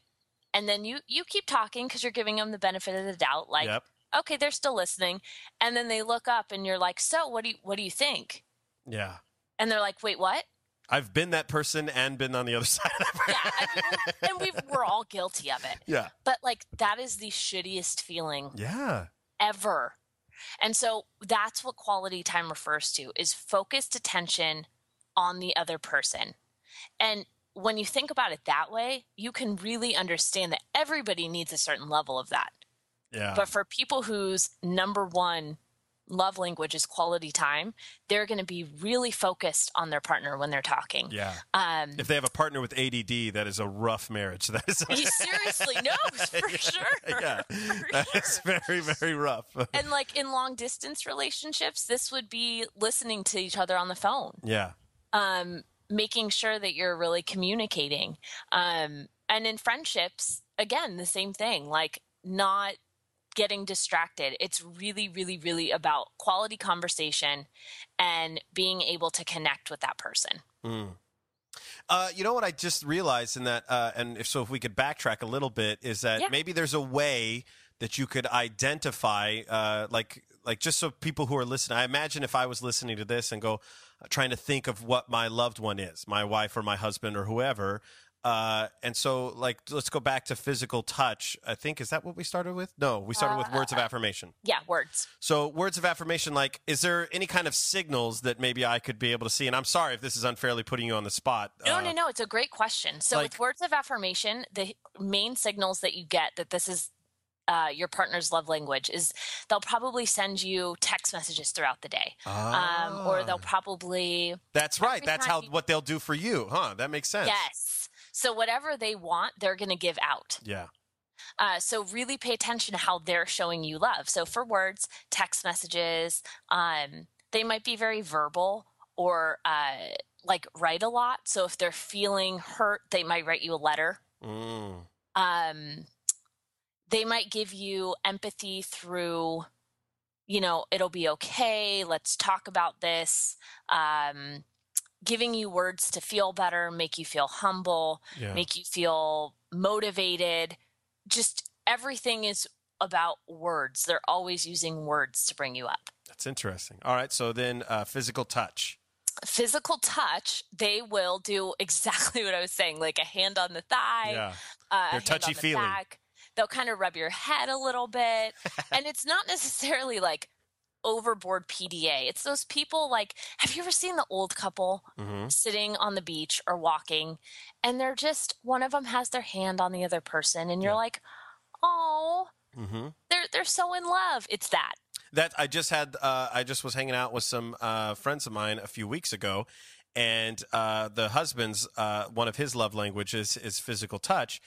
and then you you keep talking because you're giving them the benefit of the doubt like yep, okay they're still listening and then they look up and you're like so what do you what do you think yeah. and they're like wait what I've been that person and been on the other side of it. yeah I mean, and we we're all guilty of it yeah, but like that is the shittiest feeling yeah. ever. And so that's what quality time refers to is focused attention on the other person. And when you think about it that way, you can really understand that everybody needs a certain level of that. Yeah. But for people whose number one love language is quality time, they're going to be really focused on their partner when they're talking. yeah. Um, If they have a partner with ADD, that is a rough marriage. That is seriously, no, for sure. yeah, For that sure. is very very rough. and like in long distance relationships, this would be listening to each other on the phone, yeah, um, making sure that you're really communicating. Um, and in friendships, again, the same thing, like not getting distracted. It's really, really, really about quality conversation and being able to connect with that person. Uh, you know what I just realized in that, uh, and if so, if we could backtrack a little bit, is that Yeah. maybe there's a way that you could identify, uh, like, like just so people who are listening. I imagine if I was listening to this and go uh, trying to think of what my loved one is, my wife or my husband or whoever. Uh, and so, like, let's go back to physical touch. I think is that what we started with? No, we started with words of affirmation. Yeah, words. So, words of affirmation, like, is there any kind of signals that maybe I could be able to see? And I'm sorry if this is unfairly putting you on the spot. No, Uh, no, no. It's a great question. So, like- with words of affirmation, the main signals that you get that this is uh, your partner's love language is they'll probably send you text messages throughout the day, um, or they'll probably That's right. That's how you- what they'll do for you, huh? That makes sense. yes. So whatever they want, they're going to give out. Yeah. Uh, so really pay attention to how they're showing you love. So for words, text messages, um, they might be very verbal or uh, like write a lot. So if they're feeling hurt, they might write you a letter. Mm. um, they might give you empathy through you know, it'll be okay. Let's talk about this. Um, giving you words to feel better, make you feel humble, Yeah. make you feel motivated. Just everything is about words. They're always using words to bring you up. That's interesting. All right. So then uh, physical touch. Physical touch, they will do exactly what I was saying, like a hand on the thigh, Yeah. uh, a They're on the touchy-feely. back. They'll kind of rub your head a little bit. and it's not necessarily like overboard PDA. It's those people like, have you ever seen the old couple Mm-hmm. sitting on the beach or walking and they're just, one of them has their hand on the other person and you're like, oh, Mm-hmm. they're, they're so in love. It's that. That I just had. Uh, I just was hanging out with some uh, friends of mine a few weeks ago, and uh, the husband's uh, one of his love languages is physical touch.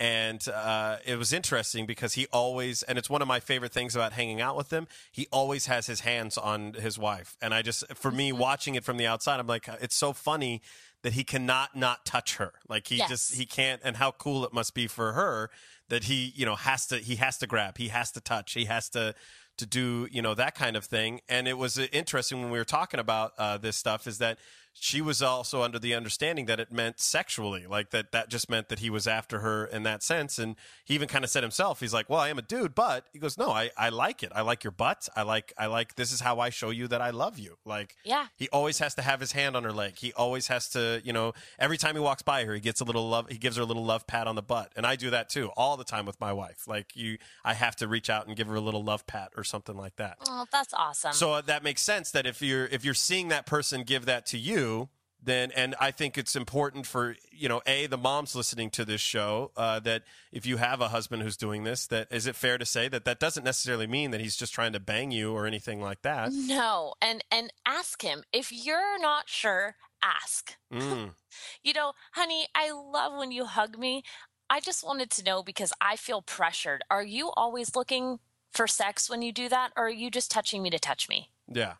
And uh, it was interesting because he always, and it's one of my favorite things about hanging out with him. He always has his hands on his wife, and I just, for me, Mm-hmm. watching it from the outside, I'm like, it's so funny that he cannot not touch her. Like he Yes. just, he can't, and how cool it must be for her that he, you know, has to, he has to grab, he has to touch, he has to, to do you know that kind of thing and it was uh, interesting when we were talking about uh, this stuff is that she was also under the understanding that it meant sexually like that that just meant that he was after her in that sense. And he even kind of said himself he's like well i am a dude but he goes no i, I like it. I like your butt i like i like this is how i show you that i love you. Like Yeah. he always has to have his hand on her leg. He always has to you know every time he walks by her he gets a little love he gives her a little love pat on the butt. And i do that too all the time with my wife. Like you i have to reach out and give her a little love pat or something like that. Oh, that's awesome. so uh, that makes sense that if you're if you're seeing that person give that to you then and i think it's important for you know a the moms listening to this show uh, that if you have a husband who's doing this that is it fair to say that that doesn't necessarily mean that he's just trying to bang you or anything like that no, and and ask him if you're not sure. Ask. mm. You know, honey, I love when you hug me. I just wanted to know because I feel pressured. Are you always looking for sex when you do that, or are you just touching me to touch me? yeah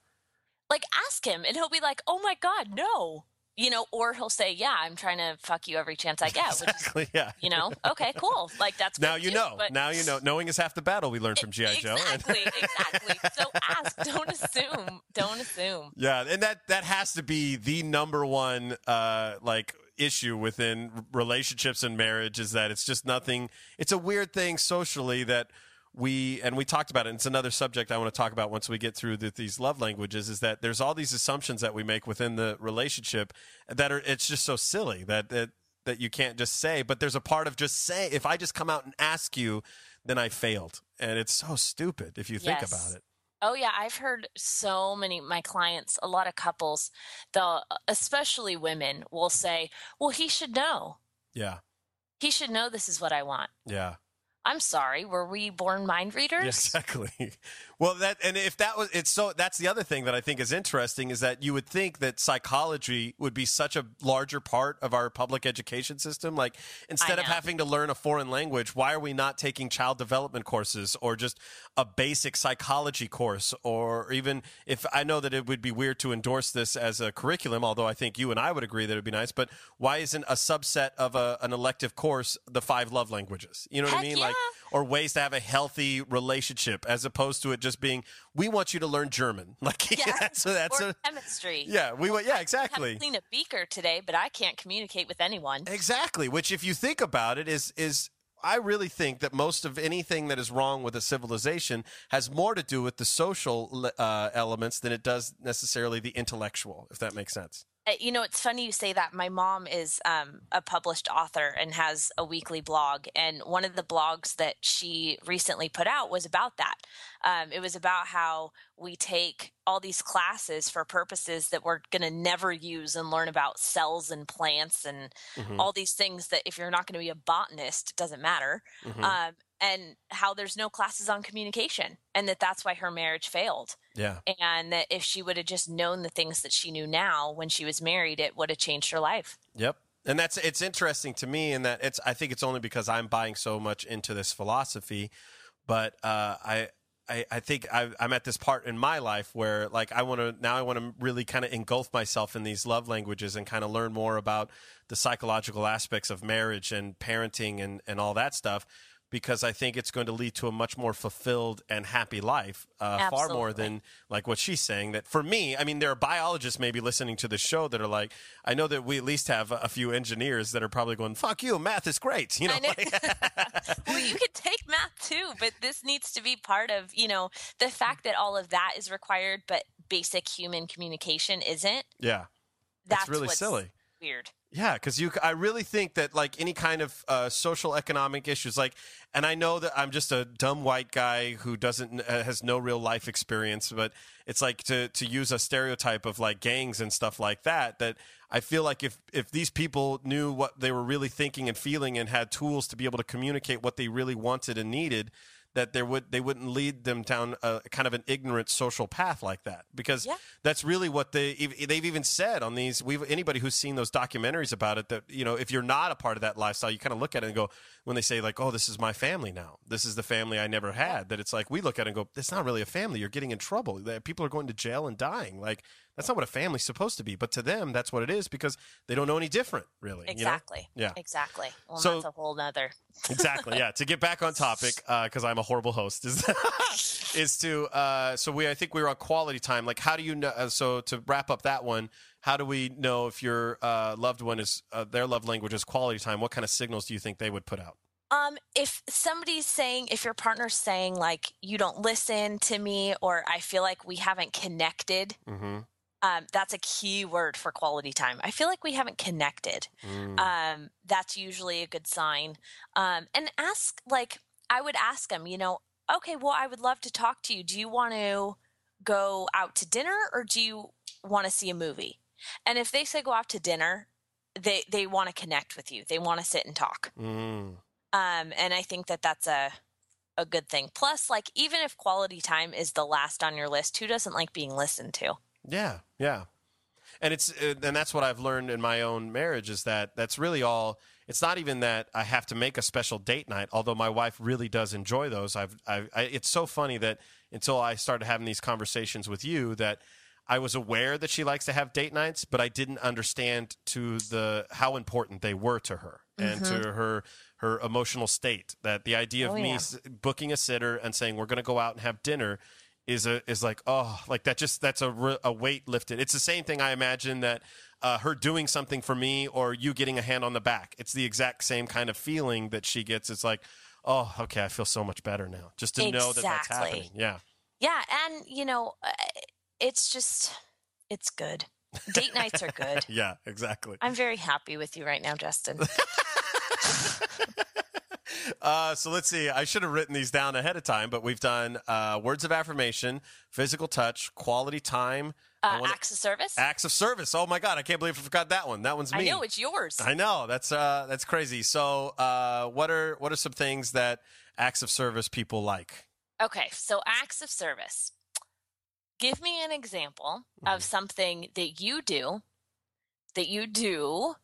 Like, ask him, and he'll be like, "Oh my god, no." You know, or he'll say, "Yeah, I'm trying to fuck you every chance I get." Which is, exactly yeah you know, okay, cool. Like that's now you too, know but- now you know knowing is half the battle we learned from G.I. Joe And- Exactly, exactly. So ask. Don't assume. Don't assume. Yeah, and that that has to be the number one uh like issue within relationships and marriage is that it's just nothing it's a weird thing socially that we and we talked about it and it's another subject I want to talk about once we get through the, these love languages is that there's all these assumptions that we make within the relationship that are it's just so silly that that that you can't just say but there's a part of just say if I just come out and ask you then I failed. And it's so stupid if you think about it. Oh yeah, I've heard so many my clients, a lot of couples, the especially women will say, "Well, he should know. yeah. He should know this is what I want." yeah I'm sorry, were we born mind readers? Yeah, exactly. Well, that and if that was it's so that's the other thing that I think is interesting is that you would think that psychology would be such a larger part of our public education system. Like instead of having to learn a foreign language, why are we not taking child development courses or just a basic psychology course or even if I know that it would be weird to endorse this as a curriculum, although I think you and I would agree that it would be nice, but why isn't a subset of a, an elective course the five love languages? You know what I mean? yeah. Like or ways to have a healthy relationship as opposed to it just being we want you to learn german like Yeah. that's that's or a chemistry. yeah we want yeah How to exactly clean a beaker today, but I can't communicate with anyone. exactly which if you think about it is is I really think that most of anything that is wrong with a civilization has more to do with the social uh, elements than it does necessarily the intellectual, if that makes sense. Uh, You know, it's funny you say that. My mom is um, a published author and has a weekly blog. And one of the blogs that she recently put out was about that. Um, it was about how we take all these classes for purposes that we're going to never use and learn about cells and plants and Mm-hmm. all these things that if you're not going to be a botanist, it doesn't matter. Mm-hmm. Um, and how there's no classes on communication and that that's why her marriage failed Yeah. and that if she would have just known the things that she knew now when she was married, it would have changed her life. Yep. And that's it's interesting to me in that it's I think it's only because I'm buying so much into this philosophy, but uh, I. I, I think I, I'm at this part in my life where, like, I want to now. I want to really kind of engulf myself in these love languages and kind of learn more about the psychological aspects of marriage and parenting and, and all that stuff. Because I think it's going to lead to a much more fulfilled and happy life, uh, far more than like what she's saying. That for me, I mean, there are biologists maybe listening to the show that are like, I know that we at least have a, few engineers that are probably going, "Fuck you, math is great," you know. Know. like- well, you could take math too, but this needs to be part of, you know, the fact that all of that is required, but basic human communication isn't. yeah, That's it's really silly. Weird. Yeah, because you, I really think that like any kind of uh, social economic issues, like, and I know that I'm just a dumb white guy who doesn't uh, has no real life experience, but it's like to to use a stereotype of like gangs and stuff like that. That I feel like if if these people knew what they were really thinking and feeling and had tools to be able to communicate what they really wanted and needed, that there would they wouldn't lead them down a kind of an ignorant social path like that. Because Yeah. that's really what they they've even said on these we've anybody who's seen those documentaries about it that you know if you're not a part of that lifestyle you kind of look at it and go when they say like oh this is my family now. This is the family I never had that it's like we look at it and go it's not really a family. You're getting in trouble. That people are going to jail and dying. Like that's not what a family's supposed to be but to them that's what it is because they don't know any different really you know? Exactly. yeah Exactly. Well, So- that's a whole nother. exactly yeah to get back on topic because i'm a horrible host is is to uh so we i think we were on quality time like how do you know uh, so to wrap up that one how do we know if your uh, loved one is uh, their love language is quality time what kind of signals do you think they would put out Um, if somebody's saying, if your partner's saying, like, you don't listen to me, or I feel like we haven't connected, mm-hmm. Um, that's a key word for quality time. I feel like we haven't connected. Mm. Um, that's usually a good sign. Um, and ask, like, I would ask them, you know, okay, well, I would love to talk to you. Do you want to go out to dinner or do you want to see a movie? And if they say go out to dinner, they, they want to connect with you. They want to sit and talk. Mm. Um, and I think that that's a a good thing. Plus, like even if quality time is the last on your list, who doesn't like being listened to? Yeah, yeah. And it's uh, and that's what I've learned in my own marriage is that that's really all it's not even that I have to make a special date night, although my wife really does enjoy those. I've, I've I, it's so funny that until I started having these conversations with you that I was aware that she likes to have date nights, but I didn't understand to the how important they were to her and to her her emotional state. That the idea of Oh, me yeah. s- booking a sitter and saying we're going to go out and have dinner is a is like oh like that just that's a, a weight lifted. It's the same thing I imagine that uh, her doing something for me or you getting a hand on the back. It's the exact same kind of feeling that she gets. It's like oh okay, I feel so much better now just to know that that's happening. Yeah. Yeah, and you know, uh, it's just it's good. Date nights are good. Yeah, exactly. I'm very happy with you right now, Justin. Uh, so let's see. I should have written these down ahead of time, but we've done uh, words of affirmation, physical touch, quality time, Uh, wanna- acts of service. acts of service. Oh my god, I can't believe I forgot that one. That one's me. I know it's yours. I know that's uh, that's crazy. So, uh, what are what are some things that acts of service people like? Okay, so acts of service. Give me an example Mm-hmm. of something that you do that you do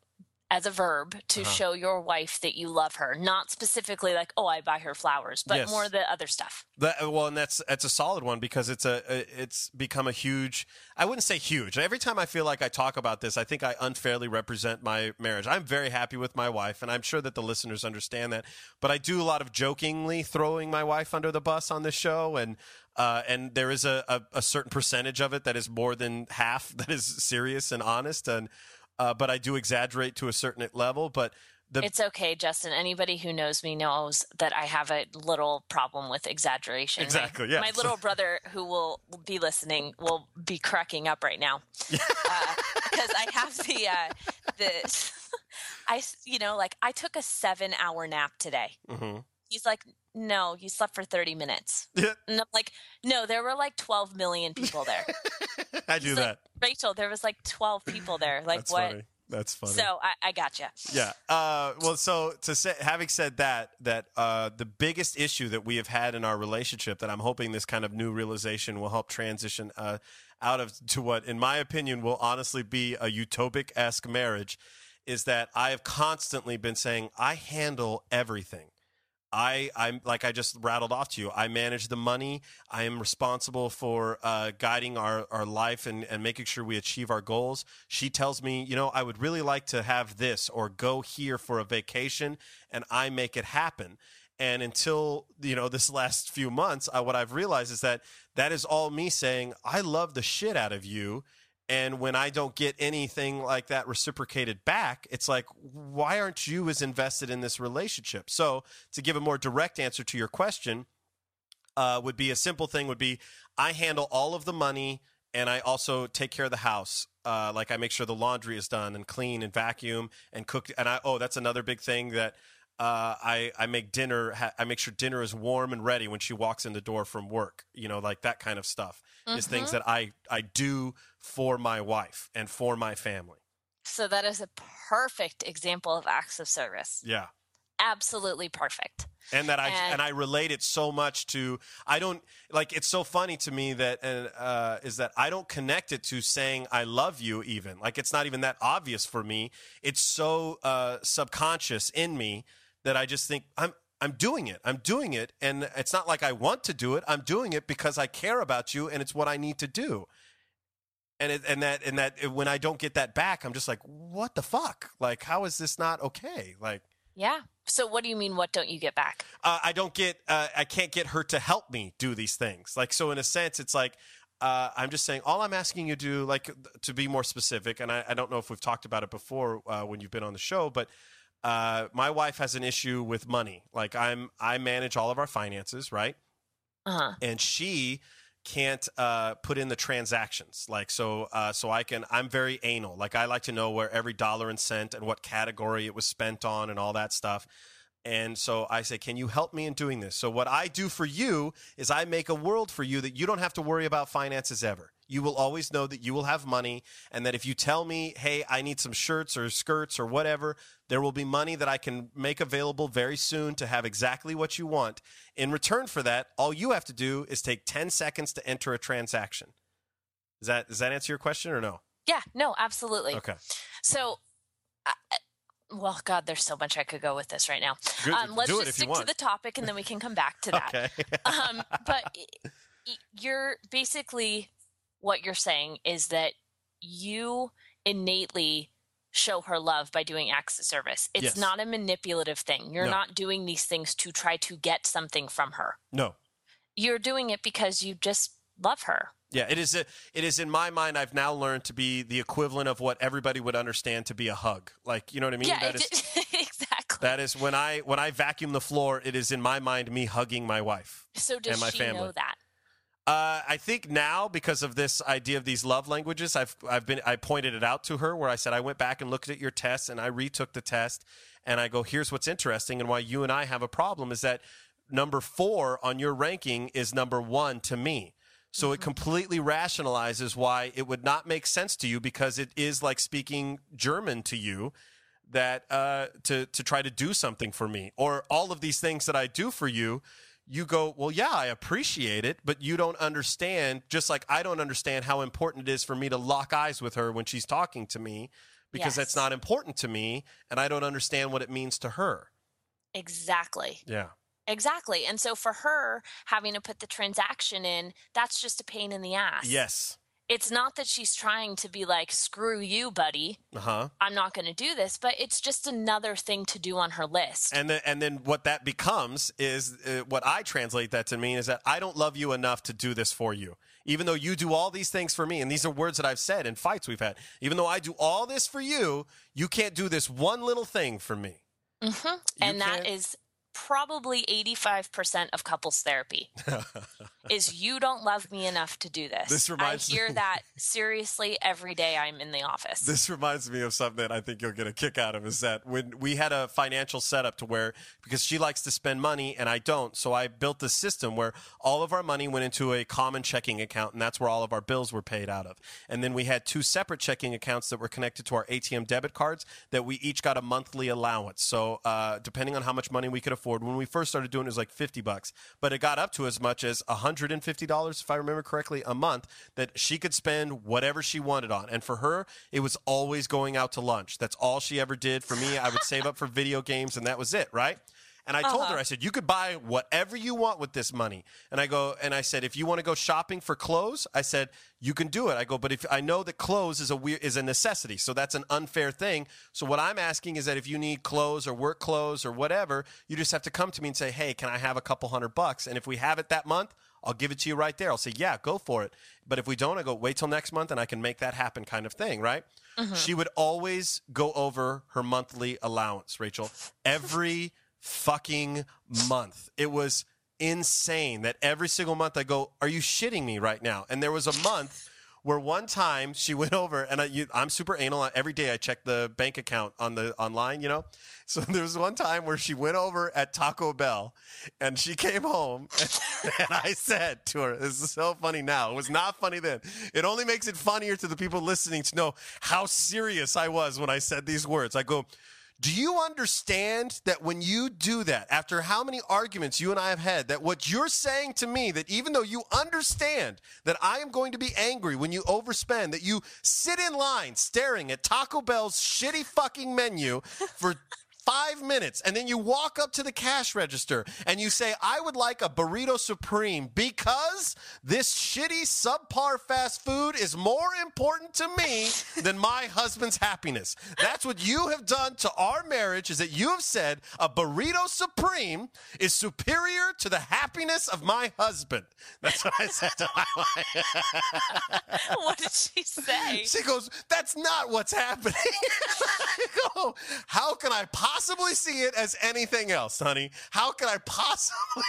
as a verb to Uh-huh. show your wife that you love her, not specifically like, oh, I buy her flowers, but Yes. more the other stuff. That, well, and that's that's a solid one because it's a it's become a huge. I wouldn't say huge. Every time I feel like I talk about this, I think I unfairly represent my marriage. I'm very happy with my wife, and I'm sure that the listeners understand that. But I do a lot of jokingly throwing my wife under the bus on this show, and uh, and there is a, a, a certain percentage of it that is more than half that is serious and honest, and uh, but I do exaggerate to a certain level. But the It's okay, Justin. Anybody who knows me knows that I have a little problem with exaggeration. My- Exactly, yeah. My little brother, who will be listening, will be cracking up right now because I have the uh, the I you know like I took a seven hour nap today. Mhm. He's like, no, you slept for thirty minutes. Yeah. And I'm like, no, there were like twelve million people there. I do He's like, that. Rachel, there was like twelve people there. Like That's what? funny. That's funny. So I, I gotcha. Yeah. Uh, well, so to say, having said that, that uh, the biggest issue that we have had in our relationship, that I'm hoping this kind of new realization will help transition uh, out of to what, in my opinion, will honestly be a utopic esque marriage, is that I have constantly been saying I handle everything. I, I'm like I just rattled off to you. I manage the money. I am responsible for uh, guiding our, our life and, and making sure we achieve our goals. She tells me, you know, I would really like to have this or go here for a vacation, and I make it happen. And until you know this last few months, I, what I've realized is that that is all me saying I love the shit out of you. And when I don't get anything like that reciprocated back, it's like, why aren't you as invested in this relationship? So, to give a more direct answer to your question, uh, would be a simple thing would be I handle all of the money and I also take care of the house. Uh, like I make sure the laundry is done and clean and vacuum and cook. And I oh that's another big thing that uh, I I make dinner. Ha- I make sure dinner is warm and ready when she walks in the door from work. You know, like that kind of stuff is things that I I do for my wife and for my family. So that is a perfect example of acts of service. Yeah. Absolutely perfect. and that I And- and, I relate it so much to I don't like it's so funny to me that and uh, is that I don't connect it to saying I love you even like it's not even that obvious for me it's so uh, subconscious in me that I just think I'm I'm doing it I'm doing it and it's not like I want to do it I'm doing it because I care about you and it's what I need to do and it, and that and that when I don't get that back I'm just like what the fuck like how is this not okay like Yeah. So what do you mean? What don't you get back? uh, I don't get, uh, I can't get her to help me do these things. Like, so in a sense, it's like, uh, I'm just saying, all I'm asking you to do, like, to be more specific, and I, I don't know if we've talked about it before uh, when you've been on the show, but uh, my wife has an issue with money. Like, I'm, I manage all of our finances, right? Uh huh. and she can't uh, put in the transactions. Like so uh, so i can i'm very anal. Like i like to know where every dollar and cent and what category it was spent on and all that stuff and so i say can you help me in doing this so what i do for you is i make a world for you that you don't have to worry about finances ever you will always know that you will have money and that if you tell me hey i need some shirts or skirts or whatever there will be money that i can make available very soon to have exactly what you want in return for that all you have to do is take 10 seconds to enter a transaction does that does that answer your question or no Yeah. No. Absolutely. okay So, I well, God, there's so much I could go with this right now. Um, let's just stick to the topic, and then we can come back to that. okay um, but you're basically what you're saying is that you innately show her love by doing acts of service. It's Yes. not a manipulative thing. You're No. not doing these things to try to get something from her. no You're doing it because you just love her. Yeah, it is. A, it is in my mind. I've now learned to be the equivalent of what everybody would understand to be a hug. Like you know what I mean? yeah, that is exactly. that is when I when I vacuum the floor. It is in my mind me hugging my wife. so does and my she family. know that? Uh, I think now because of this idea of these love languages, I've I've been I pointed it out to her where I said I went back and looked at your test and I retook the test and I go here's what's interesting and why you and I have a problem is that number four on your ranking is number one to me. So it completely rationalizes why it would not make sense to you because it is like speaking German to you that uh, to to try to do something for me or all of these things that I do for you. You go, well, yeah, I appreciate it, but you don't understand. Just like I don't understand how important it is for me to lock eyes with her when she's talking to me, because that's not important to me, and I don't understand what it means to her. Exactly. Yeah, Exactly. And so for her having to put the transaction in, that's just a pain in the ass. yes, It's not that she's trying to be like, screw you, buddy. uh huh. I'm not going to do this, but it's just another thing to do on her list. And then, and then what that becomes is uh, what I translate that to mean is that I don't love you enough to do this for you. Even though you do all these things for me, and these are words that I've said in fights we've had. Even though I do all this for you, you can't do this one little thing for me. hmm You And that can't- is probably 85% of couples therapy is you don't love me enough to do this. This reminds I hear me- that seriously every day I'm in the office. This reminds me of something that I think you'll get a kick out of is that when we had a financial setup to where because she likes to spend money and I don't, so I built this system where all of our money went into a common checking account and that's where all of our bills were paid out of. And then we had two separate checking accounts that were connected to our ATM debit cards that we each got a monthly allowance. So uh, depending on how much money we could afford, when we first started doing it, it was like 50 bucks, but it got up to as much as $150 if I remember correctly a month that she could spend whatever she wanted on. And for her, it was always going out to lunch. That's all she ever did. For me, I would save up for video games and that was it, right? And I told Uh-huh. her, I said, you could buy whatever you want with this money. And I go, and I said, if you want to go shopping for clothes, I said, you can do it. I go, but if I know that clothes is a weird, is a necessity, so that's an unfair thing. So what I'm asking is that if you need clothes or work clothes or whatever, you just have to come to me and say, hey, can I have a couple hundred bucks? And if we have it that month, I'll give it to you right there. I'll say, yeah, go for it. But if we don't, I go, wait till next month and I can make that happen kind of thing, right? Mm-hmm. She would always go over her monthly allowance, Rachel, every fucking month. It was insane that every single month I go, are you shitting me right now? And there was a month where one time she went over and I, I'm super anal. Every day I check the bank account on the online, you know. So there was one time where she went over at Taco Bell and she came home and, and I said to her, "This is so funny now. It was not funny then. It only makes it funnier to the people listening to know how serious I was when I said these words." I go. Do you understand that when you do that, after how many arguments you and I have had, that what you're saying to me, that even though you understand that I am going to be angry when you overspend, that you sit in line staring at Taco Bell's shitty fucking menu for five minutes and then you walk up to the cash register and you say, I would like a burrito supreme because this shitty subpar fast food is more important to me than my husband's happiness. That's what you have done to our marriage is that you have said a burrito supreme is superior to the happiness of my husband. That's what I said to my wife. what did she say? She goes, That's not what's happening. Go, How can I possibly see it as anything else, honey? How could I possibly?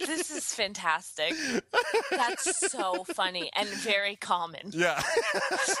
This is fantastic. That's so funny and very common. yeah.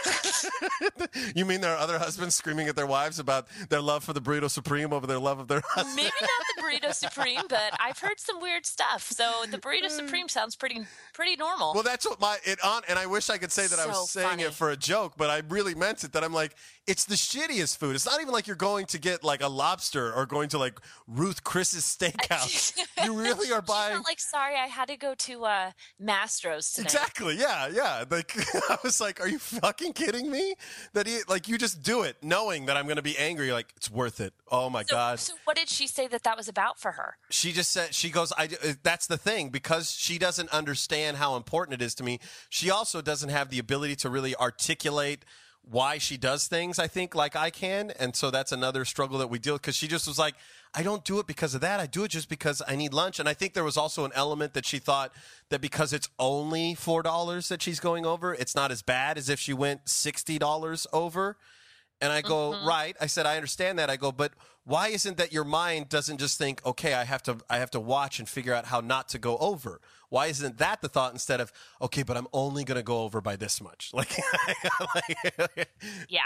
you mean there are other husbands screaming at their wives about their love for the burrito supreme over their love of their husband? Maybe not the burrito supreme, but I've heard some weird stuff. So the burrito mm. supreme sounds pretty pretty normal. Well, that's what my it on, and I wish I could say that I was saying funny. it for a joke, but I really meant it. That I'm like, it's the shittiest food. It's not even like you're going to get like a lobster or going to like Ruth Chris's steakhouse. you really are buying. like, sorry, I had to go to uh, Mastro's today. Exactly. Yeah. Yeah. Like I was like, are you fucking kidding me? That he like you just do it knowing that I'm going to be angry. You're like it's worth it. Oh my So, god. so what did she say that that was about for her? she just said she goes i uh, that's the thing because she doesn't understand how important it is to me she also doesn't have the ability to really articulate why she does things i think like i can and so that's another struggle that we deal with because she just was like i don't do it because of that i do it just because i need lunch and i think there was also an element that she thought that because it's only four dollars that she's going over it's not as bad as if she went sixty dollars over and I go, mm-hmm. right. I said, I understand that. I go, but why isn't that your mind doesn't just think, okay, I have to, I have to watch and figure out how not to go over. Why isn't that the thought instead of, okay, but I'm only going to go over by this much? Like, like- Yeah.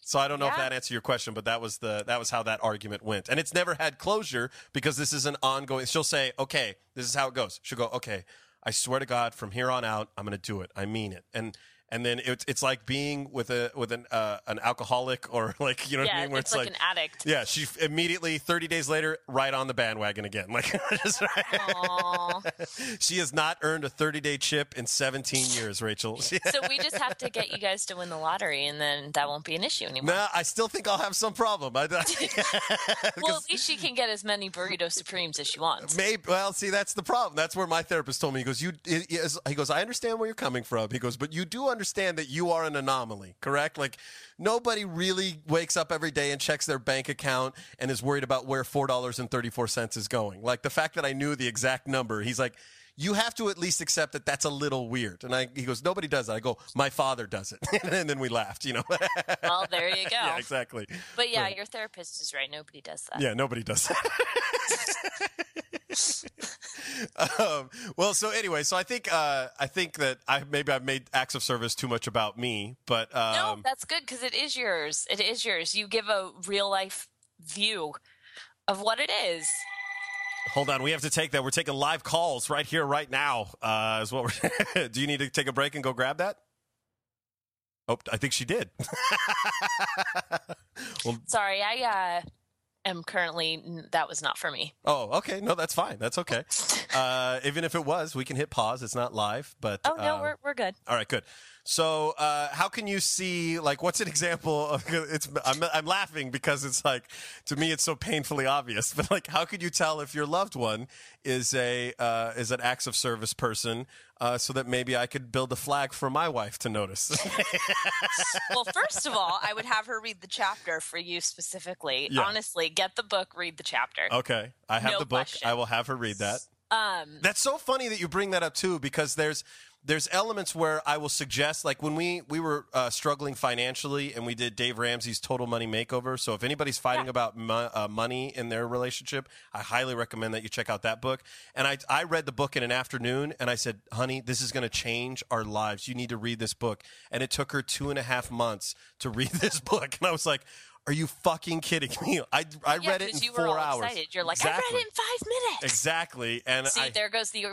so I don't know if that answered your question, but that was the, that was how that argument went. And it's never had closure because this is an ongoing, she'll say, okay, this is how it goes. She'll go, okay, I swear to God, from here on out, I'm going to do it. I mean it. And, and then it's it's like being with a with an uh, an alcoholic or like you know what I mean where it's like an addict. yeah, she immediately 30 days later, right on the bandwagon again. Like, just she has not earned a 30 day chip in 17 years, Rachel. So we just have to get you guys to win the lottery, and then that won't be an issue anymore. nah, I still think I'll have some problem. I, well, at least she can get as many burrito supremes as she wants. Maybe. Well, see, that's the problem. That's where my therapist told me. He goes, "You." He he goes, "I understand where you're coming from." He goes, "But you do understand that you are an anomaly, correct? Like nobody really wakes up every day and checks their bank account and is worried about where four dollars and thirty four cents is going. Like the fact that I knew the exact number. He's like." You have to at least accept that that's a little weird. And I, he goes, nobody does that. I go, my father does it. and then we laughed, you know. Well, there you go. yeah, exactly. But yeah, your therapist is right. Nobody does that. Yeah, nobody does that. um, well, so anyway, so I think uh, I think that I maybe I've made acts of service too much about me, but um, No, that's good because it is yours. It is yours. You give a real life view of what it is. hold on, we have to take that. We're taking live calls right here, right now. Uh, is what we're. Do you need to take a break and go grab that? Oh, I think she did. well, Sorry, I uh, am currently. That was not for me. oh, okay, no, that's fine. That's okay. uh, even if it was, we can hit pause. It's not live, but Oh no, uh, we're we're good. all right, good. So, uh, how can you see like what's an example of it's? I'm, I'm laughing because it's like to me it's so painfully obvious. But like, how could you tell if your loved one is a uh, is an acts of service person, uh, so that maybe I could build a flag for my wife to notice? well, first of all, I would have her read the chapter for you specifically. Yeah. Honestly, get the book, read the chapter. okay, I have No the book. question. I will have her read that. Um, That's so funny that you bring that up too, because there's there's elements where I will suggest, like when we we were uh, struggling financially and we did Dave Ramsey's Total Money Makeover. So if anybody's fighting Yeah. about mo- uh, money in their relationship, I highly recommend that you check out that book. And I I read the book in an afternoon, and I said, "Honey, this is going to change our lives. You need to read this book." And it took her two and a half months to read this book, and I was like. Are you fucking kidding me? I, I yeah, read it in you four were all hours. excited. You're like, exactly. I read it in five minutes. Exactly. And See, I, there goes the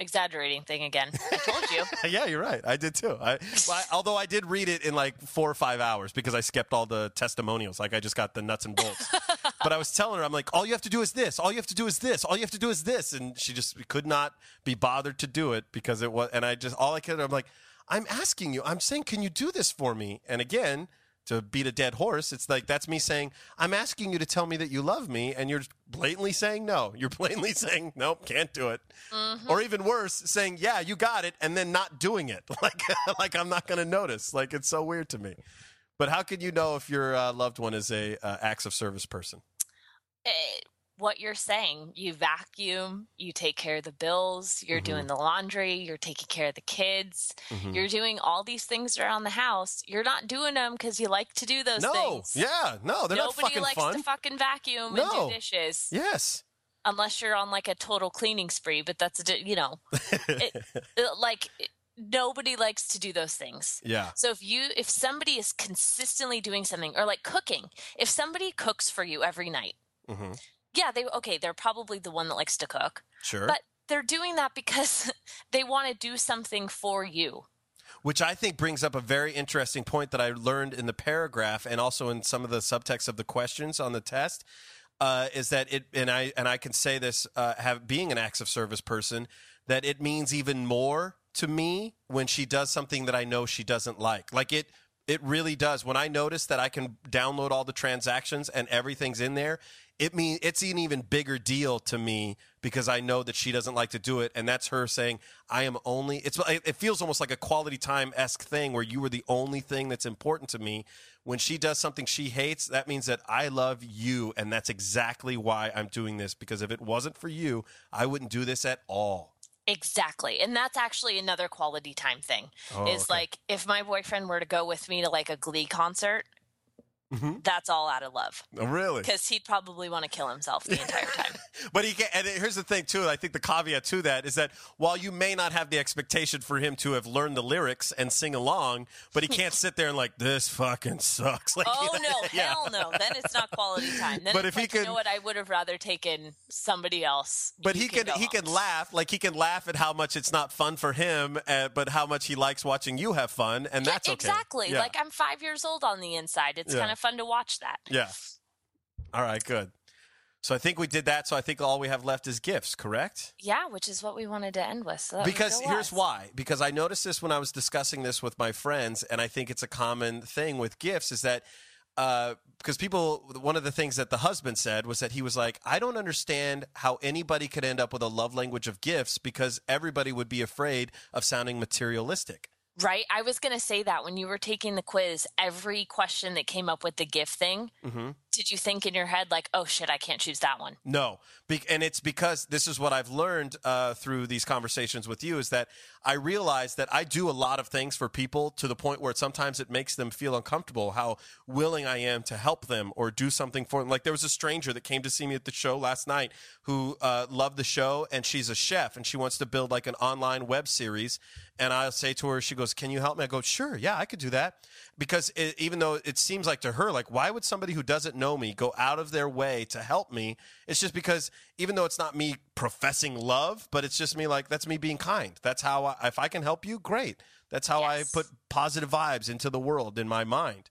exaggerating thing again. I told you. yeah, you're right. I did too. I, well, I- although I did read it in like four or five hours because I skipped all the testimonials. Like I just got the nuts and bolts. but I was telling her, I'm like, all you have to do is this. All you have to do is this. All you have to do is this. And she just could not be bothered to do it because it was. And I just all I could. I'm like, I'm asking you. I'm saying, can you do this for me? And again. To beat a dead horse, it's like that's me saying, I'm asking you to tell me that you love me, and you're blatantly saying no. You're blatantly saying, nope, can't do it. Or even worse, saying, yeah, you got it, and then not doing it. Like, like I'm not going to notice. Like, it's so weird to me. But how can you know if your uh, loved one is a uh, acts of service person? Eh, what you're saying, you vacuum, you take care of the bills, you're Mm-hmm. doing the laundry, you're taking care of the kids, Mm-hmm. you're doing all these things around the house. You're not doing them because you like to do those things. no, things. yeah, no, they're not Nobody fucking likes fun. to fucking vacuum No. and do dishes yes, unless you're on like a total cleaning spree. But that's a you know, it, it- like nobody likes to do those things. yeah, So if you if somebody is consistently doing something or like cooking, if somebody cooks for you every night, hmm yeah, they okay, they're probably the one that likes to cook, sure. but they're doing that because they want to do something for you. Which I think brings up a very interesting point that I learned in the paragraph and also in some of the subtext of the questions on the test. Uh, is that it? And I and I can say this, uh, have being an acts of service person, that it means even more to me when she does something that I know she doesn't like. Like it, it really does. When I notice that I can download all the transactions and everything's in there, it mean it's an even bigger deal to me because I know that she doesn't like to do it, and that's her saying, "I am only." It's it feels almost like a quality time esque thing where you were the only thing that's important to me. When she does something she hates, that means that I love you, and that's exactly why I'm doing this. Because if it wasn't for you, I wouldn't do this at all. Exactly. And that's actually another quality time thing. Oh, is okay. like if my boyfriend were to go with me to like a glee concert, Mhm. that's all out of love. Oh, really? Because he'd probably want to kill himself the entire time. But he can, and here's the thing too. I think the caveat to that is that while you may not have the expectation for him to have learned the lyrics and sing along, but he can't sit there and like this fucking sucks. Like, Oh no, yeah. hell no. Then it's not quality time. Then But if he like, you know what, I would have rather taken somebody else. But he can he can laugh like he can laugh at how much it's not fun for him, uh, but how much he likes watching you have fun, and Yeah, that's okay. exactly. Yeah. Like I'm five years old on the inside. It's kind of fun to watch that. yeah. All right, good. So I think we did that. So I think all we have left is gifts, correct? Yeah, which is what we wanted to end with. So because here's why because i noticed this when i was discussing this with my friends and i think it's a common thing with gifts is that uh, because people one of the things that the husband said was that he was like i don't understand how anybody could end up with a love language of gifts because everybody would be afraid of sounding materialistic Right? I was going to say that when you were taking the quiz, every question that came up with the gift thing, mm-hmm. Did you think in your head, like, oh shit, I can't choose that one? No, Be- and it's because this is what I've learned uh, through these conversations with you is that I realize that I do a lot of things for people to the point where sometimes it makes them feel uncomfortable. How willing I am to help them or do something for them. Like there was a stranger that came to see me at the show last night who uh, loved the show and she's a chef and she wants to build like an online web series. And I'll say to her, she goes, "Can you help me?" I go, "Sure, yeah, I could do that." Because it, even though it seems like to her, like, why would somebody who doesn't know me go out of their way to help me? It's just because even though it's not me professing love, but it's just me like that's me being kind. That's how I, if I can help you, great. That's how Yes. I put positive vibes into the world in my mind.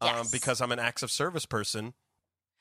Um, because I'm an acts of service person.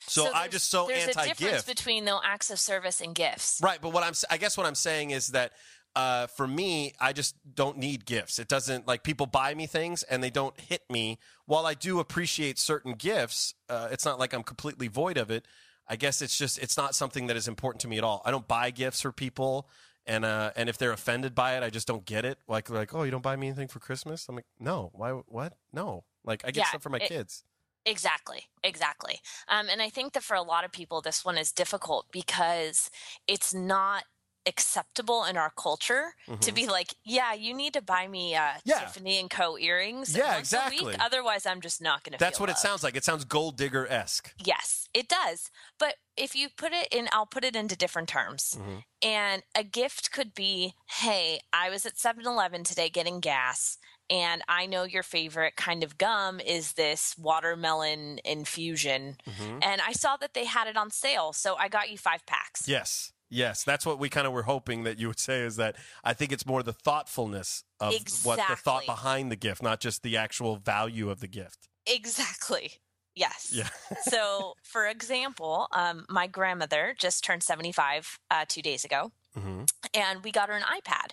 So, I there's- just so there's a difference between though acts of service and gifts. Right, but what I'm I guess what I'm saying is that uh, for me, I just don't need gifts. It doesn't like people buy me things and they don't hit me. While I do appreciate certain gifts, uh, it's not like I'm completely void of it. I guess it's just it's not something that is important to me at all. I don't buy gifts for people, and uh, and if they're offended by it, I just don't get it. Like like oh, you don't buy me anything for Christmas? I'm like no, why what no? Like I get Yeah, stuff for my it- kids. Exactly, exactly. Um, and I think that for a lot of people, this one is difficult because it's not acceptable in our culture to be like, yeah, you need to buy me uh, Mm-hmm. Yeah. Tiffany and Co. earrings. Yeah, once a week, exactly. Otherwise, I'm just not going to. That's what it sounds like. It sounds gold digger esque. Yes, it does. But if you put it in, I'll put it into different terms. Mm-hmm. And a gift could be hey, I was at 7 Eleven today getting gas, and I know your favorite kind of gum is this watermelon infusion. Mm-hmm. And I saw that they had it on sale, so I got you five packs. Yes. Yes, that's what we kind of were hoping that you would say is that I think it's more the thoughtfulness of what the thought behind the gift, not just the actual value of the gift. Exactly. Yes. Yeah. so, for example, um, my grandmother just turned 75 uh, two days ago, hmm and we got her an iPad.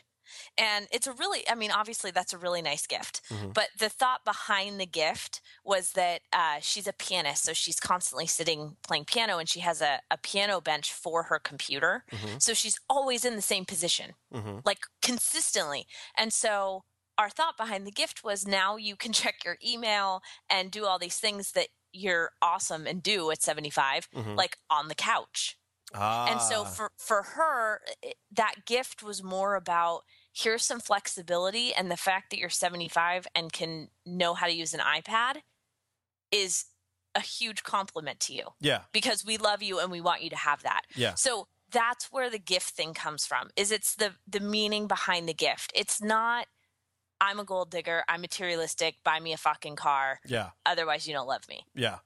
And it's a really, I mean, obviously that's a really nice gift. Mhm. But the thought behind the gift was that uh, she's a pianist. So she's constantly sitting playing piano and she has a, a piano bench for her computer. Mhm. So she's always in the same position, hmm like consistently. And so our thought behind the gift was now you can check your email and do all these things that you're awesome and do at 75, Mhm. like on the couch. Ah, And so for for her, it- that gift was more about here's some flexibility, and the fact that you're 75 and can know how to use an iPad is a huge compliment to you yeah, because we love you and we want you to have that. yeah, So that's where the gift thing comes from. Is it's the the meaning behind the gift. It's not I'm a gold digger, I'm materialistic, buy me a fucking car, yeah, otherwise you don't love me. yeah.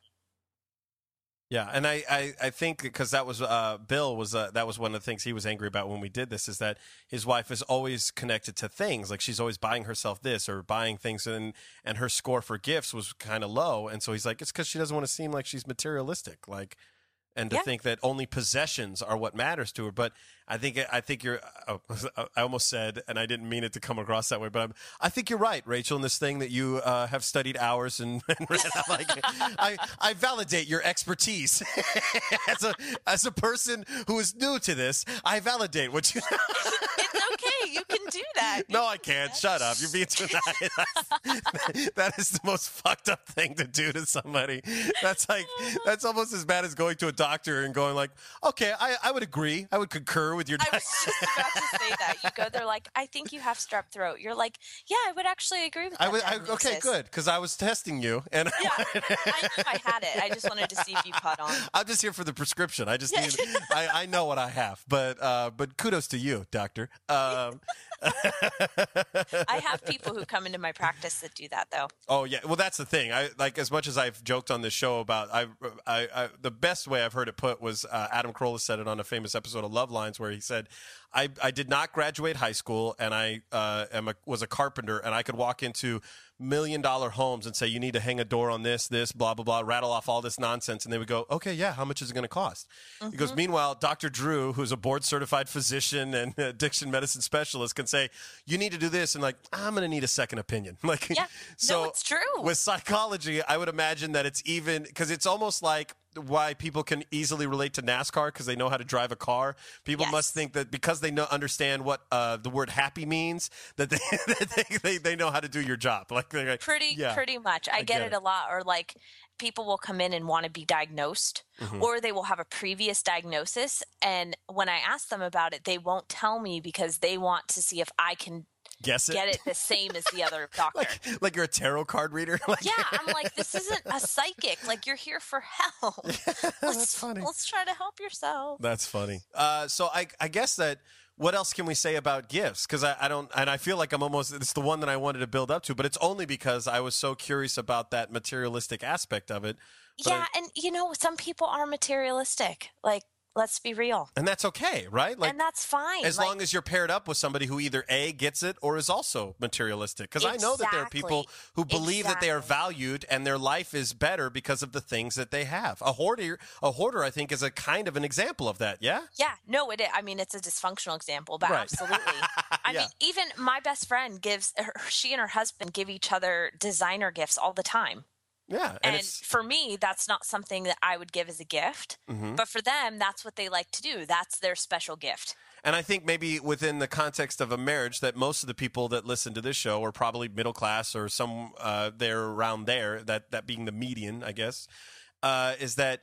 Yeah, and I, I, I think because that was uh, Bill was uh, that was one of the things he was angry about when we did this is that his wife is always connected to things like she's always buying herself this or buying things and and her score for gifts was kind of low and so he's like it's because she doesn't want to seem like she's materialistic like and to Yeah. think that only possessions are what matters to her but I think I think you're oh, I almost said and I didn't mean it to come across that way but I'm, I think you're right Rachel in this thing that you uh, have studied hours and, and read. Like I I validate your expertise as a as a person who is new to this I validate what you It's okay, you can do that. No, I can't. Shut up. You're being too nice. that is the most fucked up thing to do to somebody. That's like that's almost as bad as going to a doctor and going like, okay, I, I would agree. I would concur with your I was just about to say that. You go there like, I think you have strep throat. You're like, yeah, I would actually agree with that. I would, I, okay, good, because I was testing you, and Yeah, I knew I had it. I just wanted to see if you caught on. I'm just here for the prescription. I just need, I, I know what I have, but uh, but kudos to you, doctor. Um, I have people who come into my practice that do that, though. Oh yeah, well that's the thing. I like as much as I've joked on this show about I, I, I the best way I've heard it put was uh, Adam Carolla said it on a famous episode of Love Lines where he said, "I I did not graduate high school and I uh, am a, was a carpenter and I could walk into million dollar homes and say you need to hang a door on this this blah blah blah rattle off all this nonsense and they would go okay yeah how much is it going to cost he goes meanwhile dr drew who's a board certified physician and addiction medicine specialist can say you need to do this and like i'm going to need a second opinion like Yeah. No, so it's true. with psychology i would imagine that it's even because it's almost like why people can easily relate to NASCAR because they know how to drive a car. People Yes. must think that because they know understand what uh, the word happy means, that they, they, they they know how to do your job. Like like, Pretty, yeah. pretty much. I, I get, get it, it. a lot. Or like, people will come in and want to be diagnosed, Mm-hmm. or they will have a previous diagnosis, and when I ask them about it, they won't tell me because they want to see if I can guess it. get it the same as the other doctor. like like you're a tarot card reader. like, yeah, I'm like, this isn't a psychic. Like, you're here for help. let's, that's funny. Let's try to help yourself. That's funny. Uh, so I, I guess that what else can we say about gifts? Because I, I don't, and I feel like I'm almost. It's the one that I wanted to build up to, but it's only because I was so curious about that materialistic aspect of it. But yeah, I- and you know, some people are materialistic. Like, Let's be real. and that's okay, right? Like and that's fine. as Like, long as you're paired up with somebody who either a gets it or is also materialistic because i know that there are people who believe that they are valued and their life is better because of the things that they have a hoarder a hoarder i think is a kind of an example of that yeah Yeah, no, it. I mean, it's a dysfunctional example, but Right. absolutely. I Yeah. mean, even my best friend gives her, she and her husband give each other designer gifts all the time. Yeah and, And, for me, that's not something that I would give as a gift. Mhm. But for them, that's what they like to do. That's their special gift. And I think maybe within the context of a marriage, that most of the people that listen to this show are probably middle class or some uh, there around there. That that being the median, I guess, uh, is that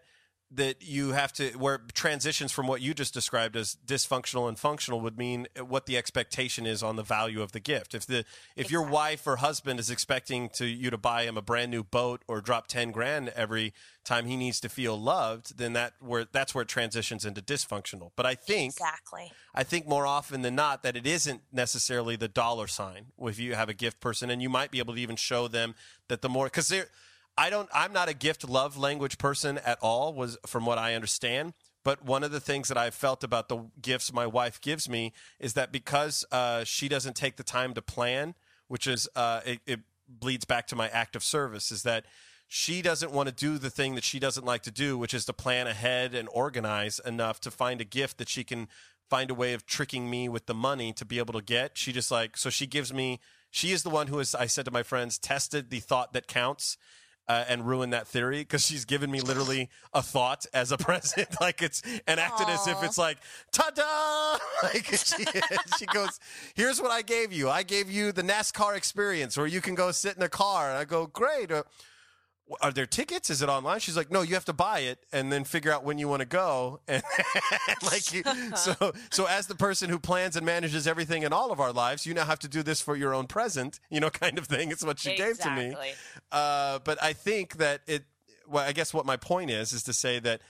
that you have to where transitions from what you just described as dysfunctional and functional would mean what the expectation is on the value of the gift. If the if your wife or husband is expecting to you to buy him a brand new boat or drop ten grand every time he needs to feel loved, then that where that's where it transitions into dysfunctional. But I think Exactly. I think more often than not that it isn't necessarily the dollar sign if you have a gift person, and you might be able to even show them that the more because there, I don't, I'm not a gift love language person at all. Was from what I understand. But one of the things that I've felt about the gifts my wife gives me is that because uh, she doesn't take the time to plan, which is uh, it, it bleeds back to my act of service, is that she doesn't want to do the thing that she doesn't like to do, which is to plan ahead and organize enough to find a gift that she can find a way of tricking me with the money to be able to get. She just like so she gives me. She is the one who has I said to my friends tested the thought that counts. Uh, and ruin that theory because she's given me literally a thought as a present, like it's and acted as if it's like ta-da! Like she, she goes, "Here's what I gave you. I gave you the NASCAR experience, where you can go sit in a car." And I go, "Great." Uh, are there tickets? Is it online? She's like, no, you have to buy it and then figure out when you want to go. And like, you, so, so as the person who plans and manages everything in all of our lives, you now have to do this for your own present, you know, kind of thing. It's what she gave to me. Uh, but I think that it, well, I guess what my point is, is to say that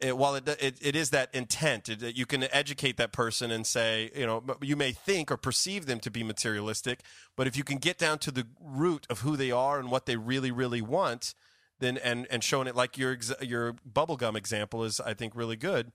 it, while it, it, it is that intent, that you can educate that person and say, you know, you may think or perceive them to be materialistic, but if you can get down to the root of who they are and what they really, really want, then and and showing it like your ex- your bubblegum example is, I think, really good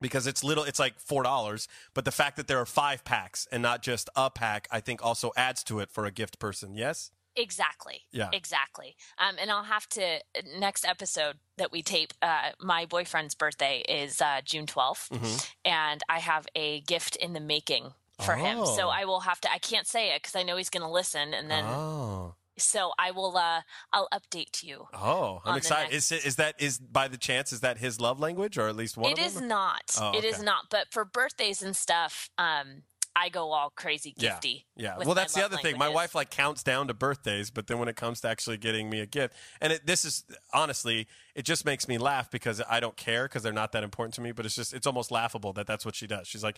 because it's little it's like four dollars but the fact that there are five packs and not just a pack i think also adds to it for a gift person yes Exactly. Yeah. Exactly. Um, and I'll have to next episode that we tape. Uh, my boyfriend's birthday is uh, June 12th Mhm. and I have a gift in the making for him. So Oh. I will have to. I can't say it because I know he's going to listen, and then oh so I will. Uh, I'll update you. oh i'm excited next- is, is that is by the chance is that his love language or at least one It is not. Oh, It is okay. not. But for birthdays and stuff, um, I go all crazy Yeah. gifty. Yeah. with Well, that's the other thing. My wife like counts down to birthdays, but then when it comes to actually getting me a gift, and it, this is honestly, it just makes me laugh because I don't care because they're not that important to me. But it's just, it's almost laughable that that's what she does. She's like,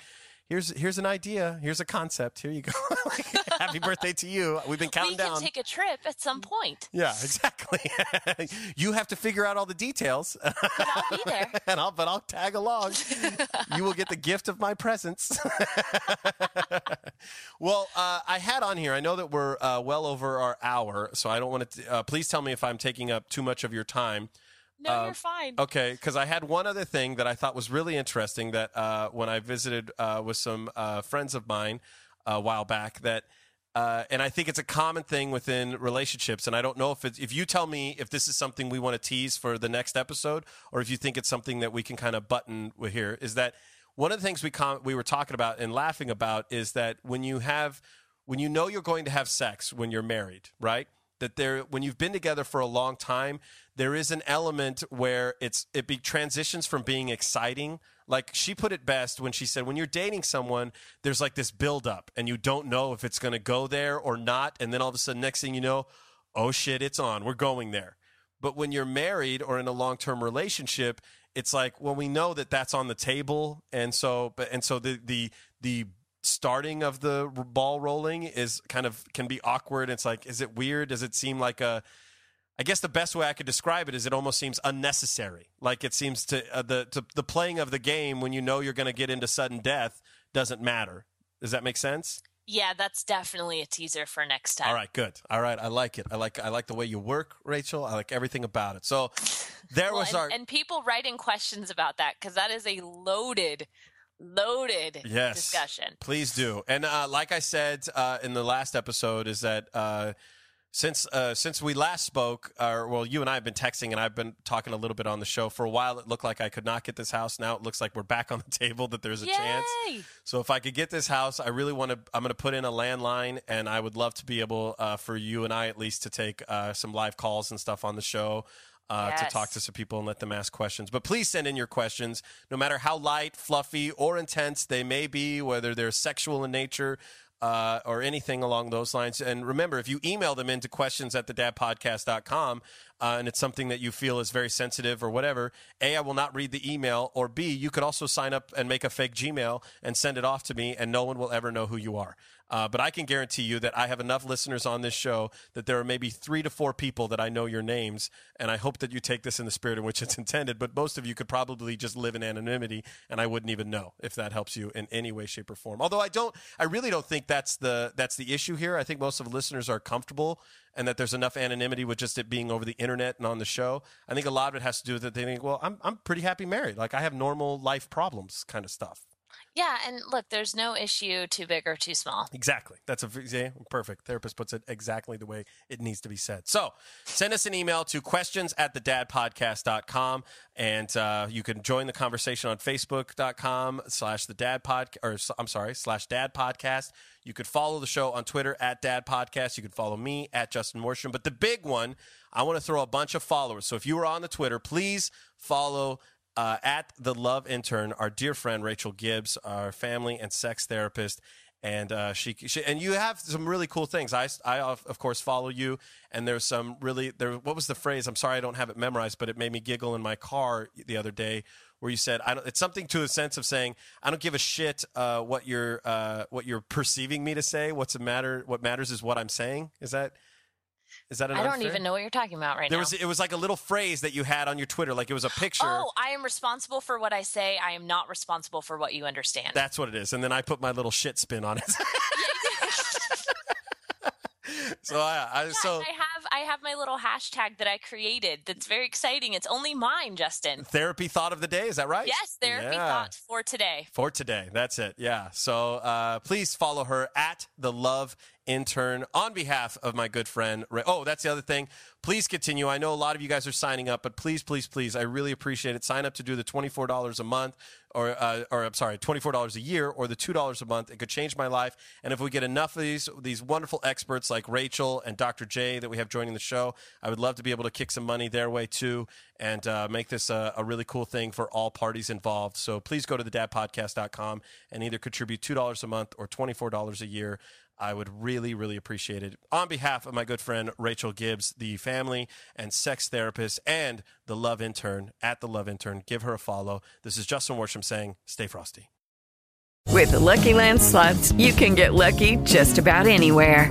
"Here's, here's an idea. Here's a concept. Here you go. Happy birthday to you. We've been counting we can down." take a trip at some point. yeah, exactly. you have to figure out all the details, But I'll be there. and I'll, but I'll tag along. you will get the gift of my presence. well, uh, I had on here. I know that we're uh, well over our hour, so I don't want to. Uh, please tell me if I'm taking up too much of your time. No, Uh, you're fine. Okay, because I had one other thing that I thought was really interesting. That uh, when I visited uh, with some uh, friends of mine a while back, that uh, and I think it's a common thing within relationships. And I don't know if it's, if you tell me if this is something we want to tease for the next episode, or if you think it's something that we can kind of button here. Is that one of the things we com- we were talking about and laughing about is that when you have when you know you're going to have sex when you're married, right? That there when you've been together for a long time, there is an element where it's it be transitions from being exciting. Like she put it best when she said when you're dating someone, there's like this build up and you don't know if it's going to go there or not and then all of a sudden next thing you know, oh shit, it's on. We're going there. But when you're married or in a long-term relationship, it's like, well, we know that that's on the table, and so, but and so the the the starting of the ball rolling is kind of can be awkward. It's like, is it weird? Does it seem like a I guess the best way I could describe it is it almost seems unnecessary. Like it seems to uh, the to, the playing of the game when you know you're going to get into sudden death doesn't matter. Does that make sense? Yeah, that's definitely a teaser for next time. All right, good. All right, I like it. I like I like the way you work, Rachel. I like everything about it. So there Well, was and, our and people writing questions about that because that is a loaded, loaded yes discussion. Please do. And uh, like I said uh, in the last episode, is that uh, since uh, since we last spoke, or well, you and I have been texting, and I've been talking a little bit on the show for a while. It looked like I could not get this house. Now it looks like we're back on the table. That there's a chance. So if I could get this house, I really want to. I'm going to put in a landline, and I would love to be able uh, for you and I at least to take uh, some live calls and stuff on the show. Uh, To talk to some people and let them ask questions. But please send in your questions, no matter how light, fluffy, or intense they may be, whether they're sexual in nature uh, or anything along those lines. And remember, if you email them into questions at thedadpodcast.com uh, and it's something that you feel is very sensitive or whatever, A, I will not read the email, or B, you could also sign up and make a fake Gmail and send it off to me, and no one will ever know who you are. Uh, but I can guarantee you that I have enough listeners on this show that there are maybe three to four people that I know your names, and I hope that you take this in the spirit in which it's intended. But most of you could probably just live in anonymity, and I wouldn't even know if that helps you in any way, shape, or form. Although I don't, I really don't think that's the that's the issue here. I think most of the listeners are comfortable, and that there's enough anonymity with just it being over the internet and on the show. I think a lot of it has to do with that they think, well, I'm I'm pretty happy married, like I have normal life problems, kind of stuff. Yeah, and look, there's no issue too big or too small. Exactly. That's a yeah, perfect. Therapist puts it exactly the way it needs to be said. So send us an email to questions at thedadpodcast.com and uh, you can join the conversation on facebook.com slash the dad pod or I'm sorry, slash dad podcast. You could follow the show on Twitter at dad podcast. You could follow me at Justin Worsham. But the big one, I want to throw a bunch of followers. So if you were on the Twitter, please follow uh, at the love intern, our dear friend Rachel Gibbs, our family and sex therapist, and uh, she, she and you have some really cool things. I, I of course follow you, and there's some really there. What was the phrase? I'm sorry, I don't have it memorized, but it made me giggle in my car the other day. Where you said, I don't, it's something to a sense of saying, I don't give a shit uh, what you're uh, what you're perceiving me to say. What's the matter? What matters is what I'm saying. Is that is that an I don't unfair- even know what you're talking about right There now. was it was like a little phrase that you had on your Twitter, like it was a picture. Oh, I am responsible for what I say. I am not responsible for what you understand. That's what it is. And then I put my little shit spin on it. so I, I Yeah, so I have I have my little hashtag that I created. That's very exciting. It's only mine, Justin. therapy thought of the day. Is that right? Yes, therapy Yeah. thought for today. for today. That's it. Yeah. So uh, please follow her at the Love Intern on behalf of my good friend. Oh, that's the other thing. Please continue. I know a lot of you guys are signing up, but please, please, please, I really appreciate it. Sign up to do the twenty four dollars a month, or uh, or I'm sorry, twenty four dollars a year, or the two dollars a month. It could change my life. And if we get enough of these these wonderful experts like Rachel and Dr. J that we have joining the show, I would love to be able to kick some money their way too, and uh, make this a, a really cool thing for all parties involved. So please go to the thedadpodcast.com and either contribute $2 a month or $24 a year. I would really, really appreciate it. On behalf of my good friend Rachel Gibbs, the family and sex therapist, and the love intern at the love intern, give her a follow. This is Justin Worsham saying, stay frosty. With the Lucky Land slots, you can get lucky just about anywhere.